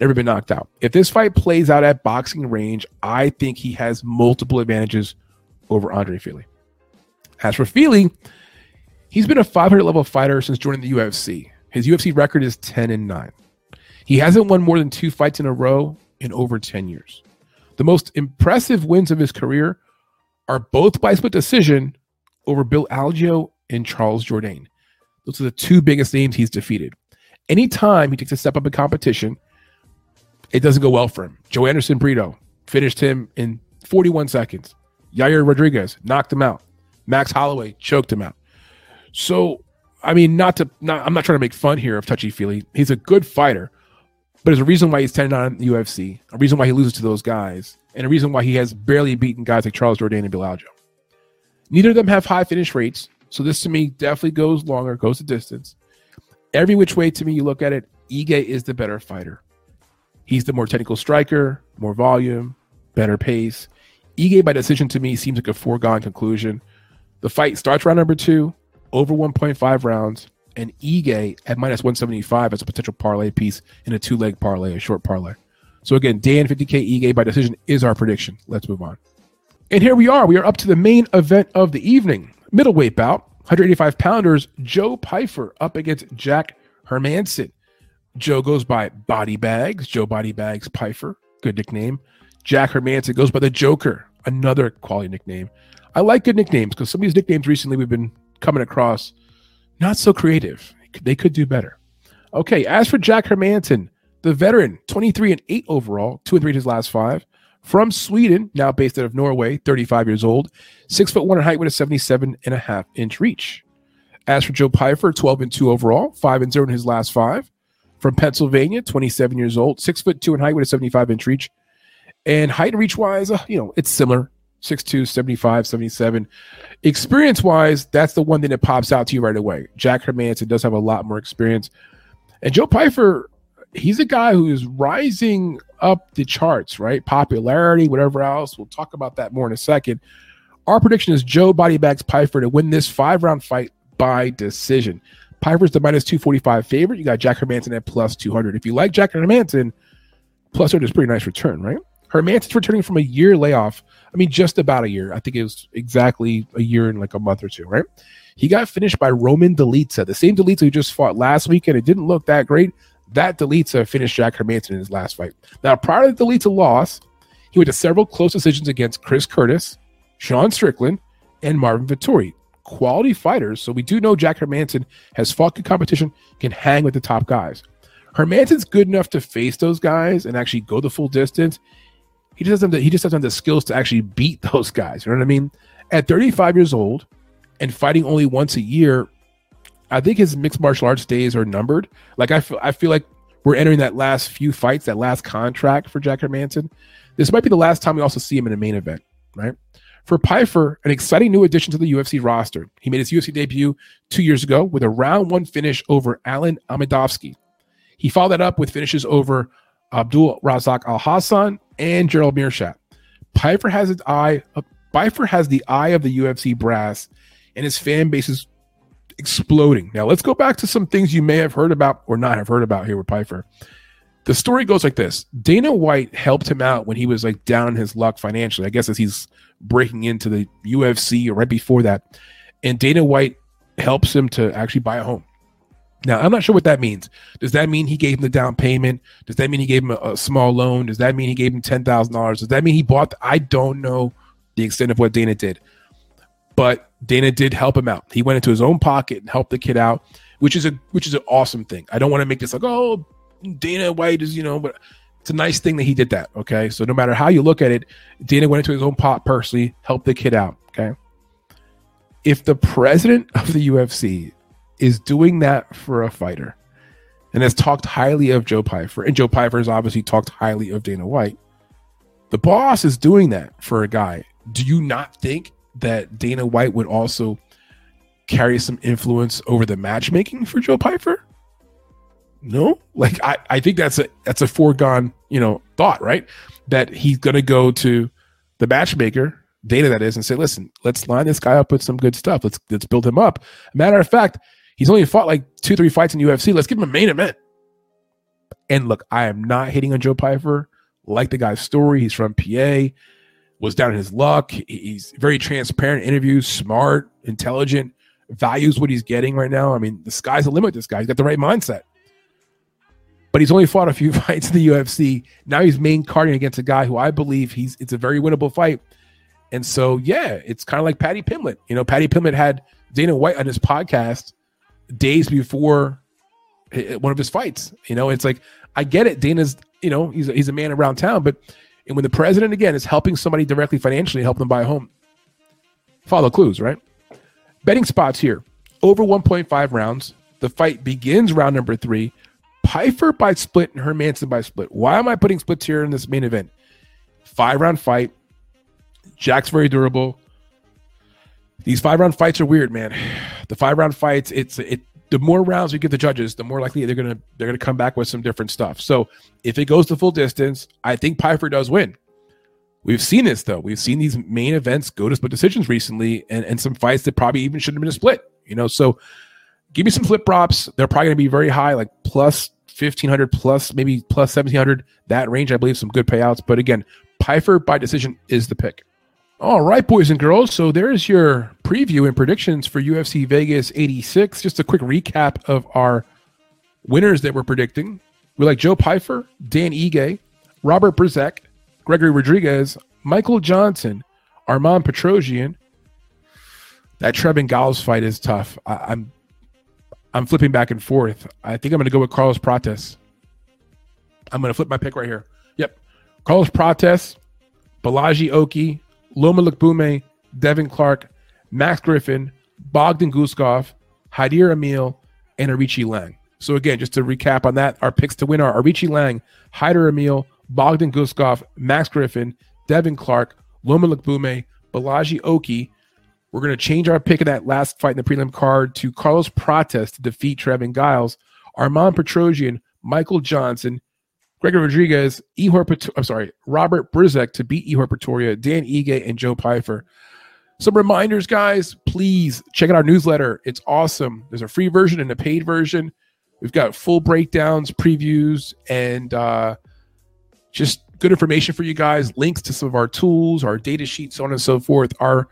never been knocked out. If this fight plays out at boxing range, I think he has multiple advantages over Andre Fili. As for Fili, he's been a 500 level fighter since joining the UFC. His UFC record is 10 and 9. He hasn't won more than two fights in a row in over 10 years. The most impressive wins of his career are both by split decision over Bill Algeo and Charles Jourdain. Those are the two biggest names he's defeated. Anytime he takes a step up in competition, it doesn't go well for him. Joanderson Brito finished him in 41 seconds. Yair Rodriguez knocked him out. Max Holloway choked him out. So, I mean, not to, not, I'm not trying to make fun here of Touchy Feely. He's a good fighter, but there's a reason why he's 10 on the UFC, a reason why he loses to those guys, and a reason why he has barely beaten guys like Charles Jourdain and Bill Algeo. Neither of them have high finish rates. So, this to me definitely goes longer, goes the distance. Every which way to me you look at it, Ige is the better fighter. He's the more technical striker, more volume, better pace. Ige by decision to me seems like a foregone conclusion. The fight starts round number two, over 1.5 rounds, and Ige at minus 175 as a potential parlay piece in a two leg parlay, a short parlay. So again, Dan 50K Ige by decision is our prediction. Let's move on. And here we are. We are up to the main event of the evening. Middleweight bout, 185 pounders, Joe Pyfer up against Jack Hermansson. Joe goes by Body Bags, Joe Body Bags Pyfer, good nickname. Jack Hermansson goes by the Joker, another quality nickname. I like good nicknames because some of these nicknames recently we've been coming across not so creative. They could do better. Okay, as for Jack Hermansson, the veteran, 23 and 8 overall, 2 and 3 in his last five, from Sweden, now based out of Norway, 35 years old, 6 foot 1 in height with a 77 and a half inch reach. As for Joe Pyfer, 12 and 2 overall, 5 and 0 in his last five, from Pennsylvania, 27 years old, six foot two in height with a 75 inch reach. And height and reach wise, uh, you know, it's similar 6'2, 75, 77. Experience wise, that's the one thing that pops out to you right away. Jack Hermansson does have a lot more experience. And Joe Pyfer, he's a guy who is rising up the charts, right? Popularity, whatever else. We'll talk about that more in a second. Our prediction is Joe Bodybags Pyfer to win this five round fight by decision. Pyfer's the minus 245 favorite. You got Jack Hermansson at plus 200. If you like Jack Hermansson, plus 200 is pretty nice return, right? Hermansson's returning from a year layoff. I mean, just about a year. I think it was exactly a year and like a month or two, right? He got finished by Roman Dolidze, the same Dolidze who just fought last week, and it didn't look that great. That Dolidze finished Jack Hermansson in his last fight. Now, prior to the Dolidze loss, he went to several close decisions against Chris Curtis, Sean Strickland, and Marvin Vettori. quality fighters. So we do know Jack Hermansson has fought good competition, can hang with the top guys. Hermansson's good enough to face those guys and actually go the full distance. He just doesn't. He just doesn't have the skills to actually beat those guys. You know what I mean? At 35 years old and fighting only once a year, I think his mixed martial arts days are numbered. Like I feel, I feel like we're entering that last few fights, that last contract for Jack Hermansson. This might be the last time we also see him in a main event, right? For Pyfer, an exciting new addition to the UFC roster. He made his UFC debut two years ago with a round one finish over Alen Amedovski. He followed that up with finishes over Abdul Razak Alhassan, and Gerald Meerschaert. Pyfer has his eye uh, Pyfer has the eye of the UFC brass, and his fan base is exploding. Now, let's go back to some things you may have heard about or not have heard about here with Pyfer. The story goes like this Dana White helped him out when he was like down in his luck financially, I guess, as he's breaking into the UFC or right before that. And Dana White helps him to actually buy a home. Now, I'm not sure what that means. Does that mean he gave him the down payment? Does that mean he gave him a, a small loan? Does that mean he gave him $10,000? Does that mean he bought? The, I don't know the extent of what Dana did. But Dana did help him out. He went into his own pocket and helped the kid out, which is a which is an awesome thing. I don't want to make this like, oh, Dana White is, you know, but it's a nice thing that he did that. Okay. So no matter how you look at it, Dana went into his own pot personally, helped the kid out. Okay. If the president of the UFC is doing that for a fighter and has talked highly of Joe Pyfer, and Joe Pyfer has obviously talked highly of Dana White, the boss is doing that for a guy. Do you not think that Dana White would also carry some influence over the matchmaking for Joe Pyfer? No, like I, I think that's a that's a foregone, you know, thought, right? That he's gonna go to the matchmaker, Dana that is, and say, listen, let's line this guy up with some good stuff. Let's let's build him up. Matter of fact, he's only fought like two, three fights in UFC. Let's give him a main event. And look, I am not hating on Joe Pyfer. Like the guy's story. He's from PA, was down in his luck. He's very transparent, interviews, smart, intelligent, values what he's getting right now. I mean, the sky's the limit. This guy, he's got the right mindset but he's only fought a few fights in the UFC. Now he's main carding against a guy who I believe he's it's a very winnable fight. And so yeah, it's kind of like Paddy Pimblett. You know, Paddy Pimblett had Dana White on his podcast days before eh, eh, one of his fights. You know, it's like I get it. Dana's you know he's a, he's a man around town, but and when the president again is helping somebody directly financially, help them buy a home. Follow clues, right? Betting spots here over 1.5 rounds. The fight begins round number three Pyfer by split and Hermansson by split. Why am I putting splits here in this main event? Five round fight. Jack's very durable. These five round fights are weird, man. The five round fights, it's it. The more rounds you give the judges, the more likely they're gonna they're gonna come back with some different stuff. So if it goes to full distance, I think Pyfer does win. We've seen this though. We've seen these main events go to split decisions recently, and and some fights that probably even shouldn't have been a split. You know, so give me some flip props. They're probably to be very high, like plus 1500 plus maybe plus 1700 that range i believe some good payouts but again Pyfer by decision is the pick all right boys and girls so there's your preview and predictions for ufc vegas 86 just a quick recap of our winners that we're predicting we like joe Pyfer, dan ige robert Brzezinski, gregory rodriguez michael johnson armen petrosyan that Trevin Giles fight is tough. I, am I'm flipping back and forth. I think I'm going to go with Carlos Prates. I'm going to flip my pick right here. Yep. Carlos Prates, Bolaji Oki, Loma Lookboonmee, Devin Clark, Max Griffin, Bogdan Guskov, Hyder Amil, and Aoriqileng. So again, just to recap on that, our picks to win are Aoriqi Lang, Hyder Amil, Bogdan Guskov, Max Griffin, Devin Clark, Loma Lookboonmee, Bolaji Oki, we're going to change our pick in that last fight in the prelim card to Carlos Prates to defeat Trevin Giles, Armen Petrosyan, Michael Johnson, Gregor Rodriguez, Ihor Pat- I'm sorry, Robert Brzezinski to beat Ihor Potieria, Dan Ige, and Joe Pyfer. Some reminders, guys. Please check out our newsletter. It's awesome. There's a free version and a paid version. We've got full breakdowns, previews, and uh, just good information for you guys. Links to some of our tools, our data sheets, so on and so forth. Our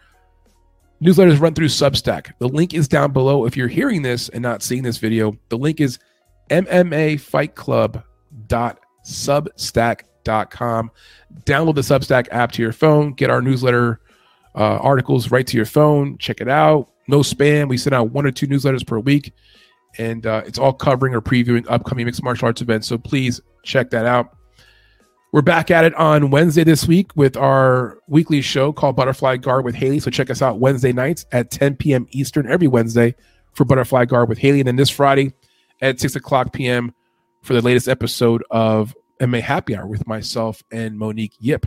Newsletters run through Substack. The link is down below. If you're hearing this and not seeing this video, the link is mmafightclub.substack.com. Download the Substack app to your phone. Get our newsletter uh, articles right to your phone. Check it out. No spam. We send out one or two newsletters per week, and uh, it's all covering or previewing upcoming mixed martial arts events. So please check that out. We're back at it on Wednesday this week with our weekly show called Butterfly Guard with Haley. So check us out Wednesday nights at 10 p.m. Eastern every Wednesday for Butterfly Guard with Haley. And then this Friday at 6 o'clock p.m. for the latest episode of MMA Happy Hour with myself and Monique Yip.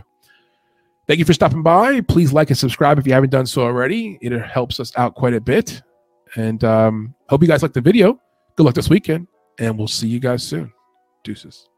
Thank you for stopping by. Please like and subscribe if you haven't done so already. It helps us out quite a bit. And um, hope you guys like the video. Good luck this weekend, and we'll see you guys soon. Deuces.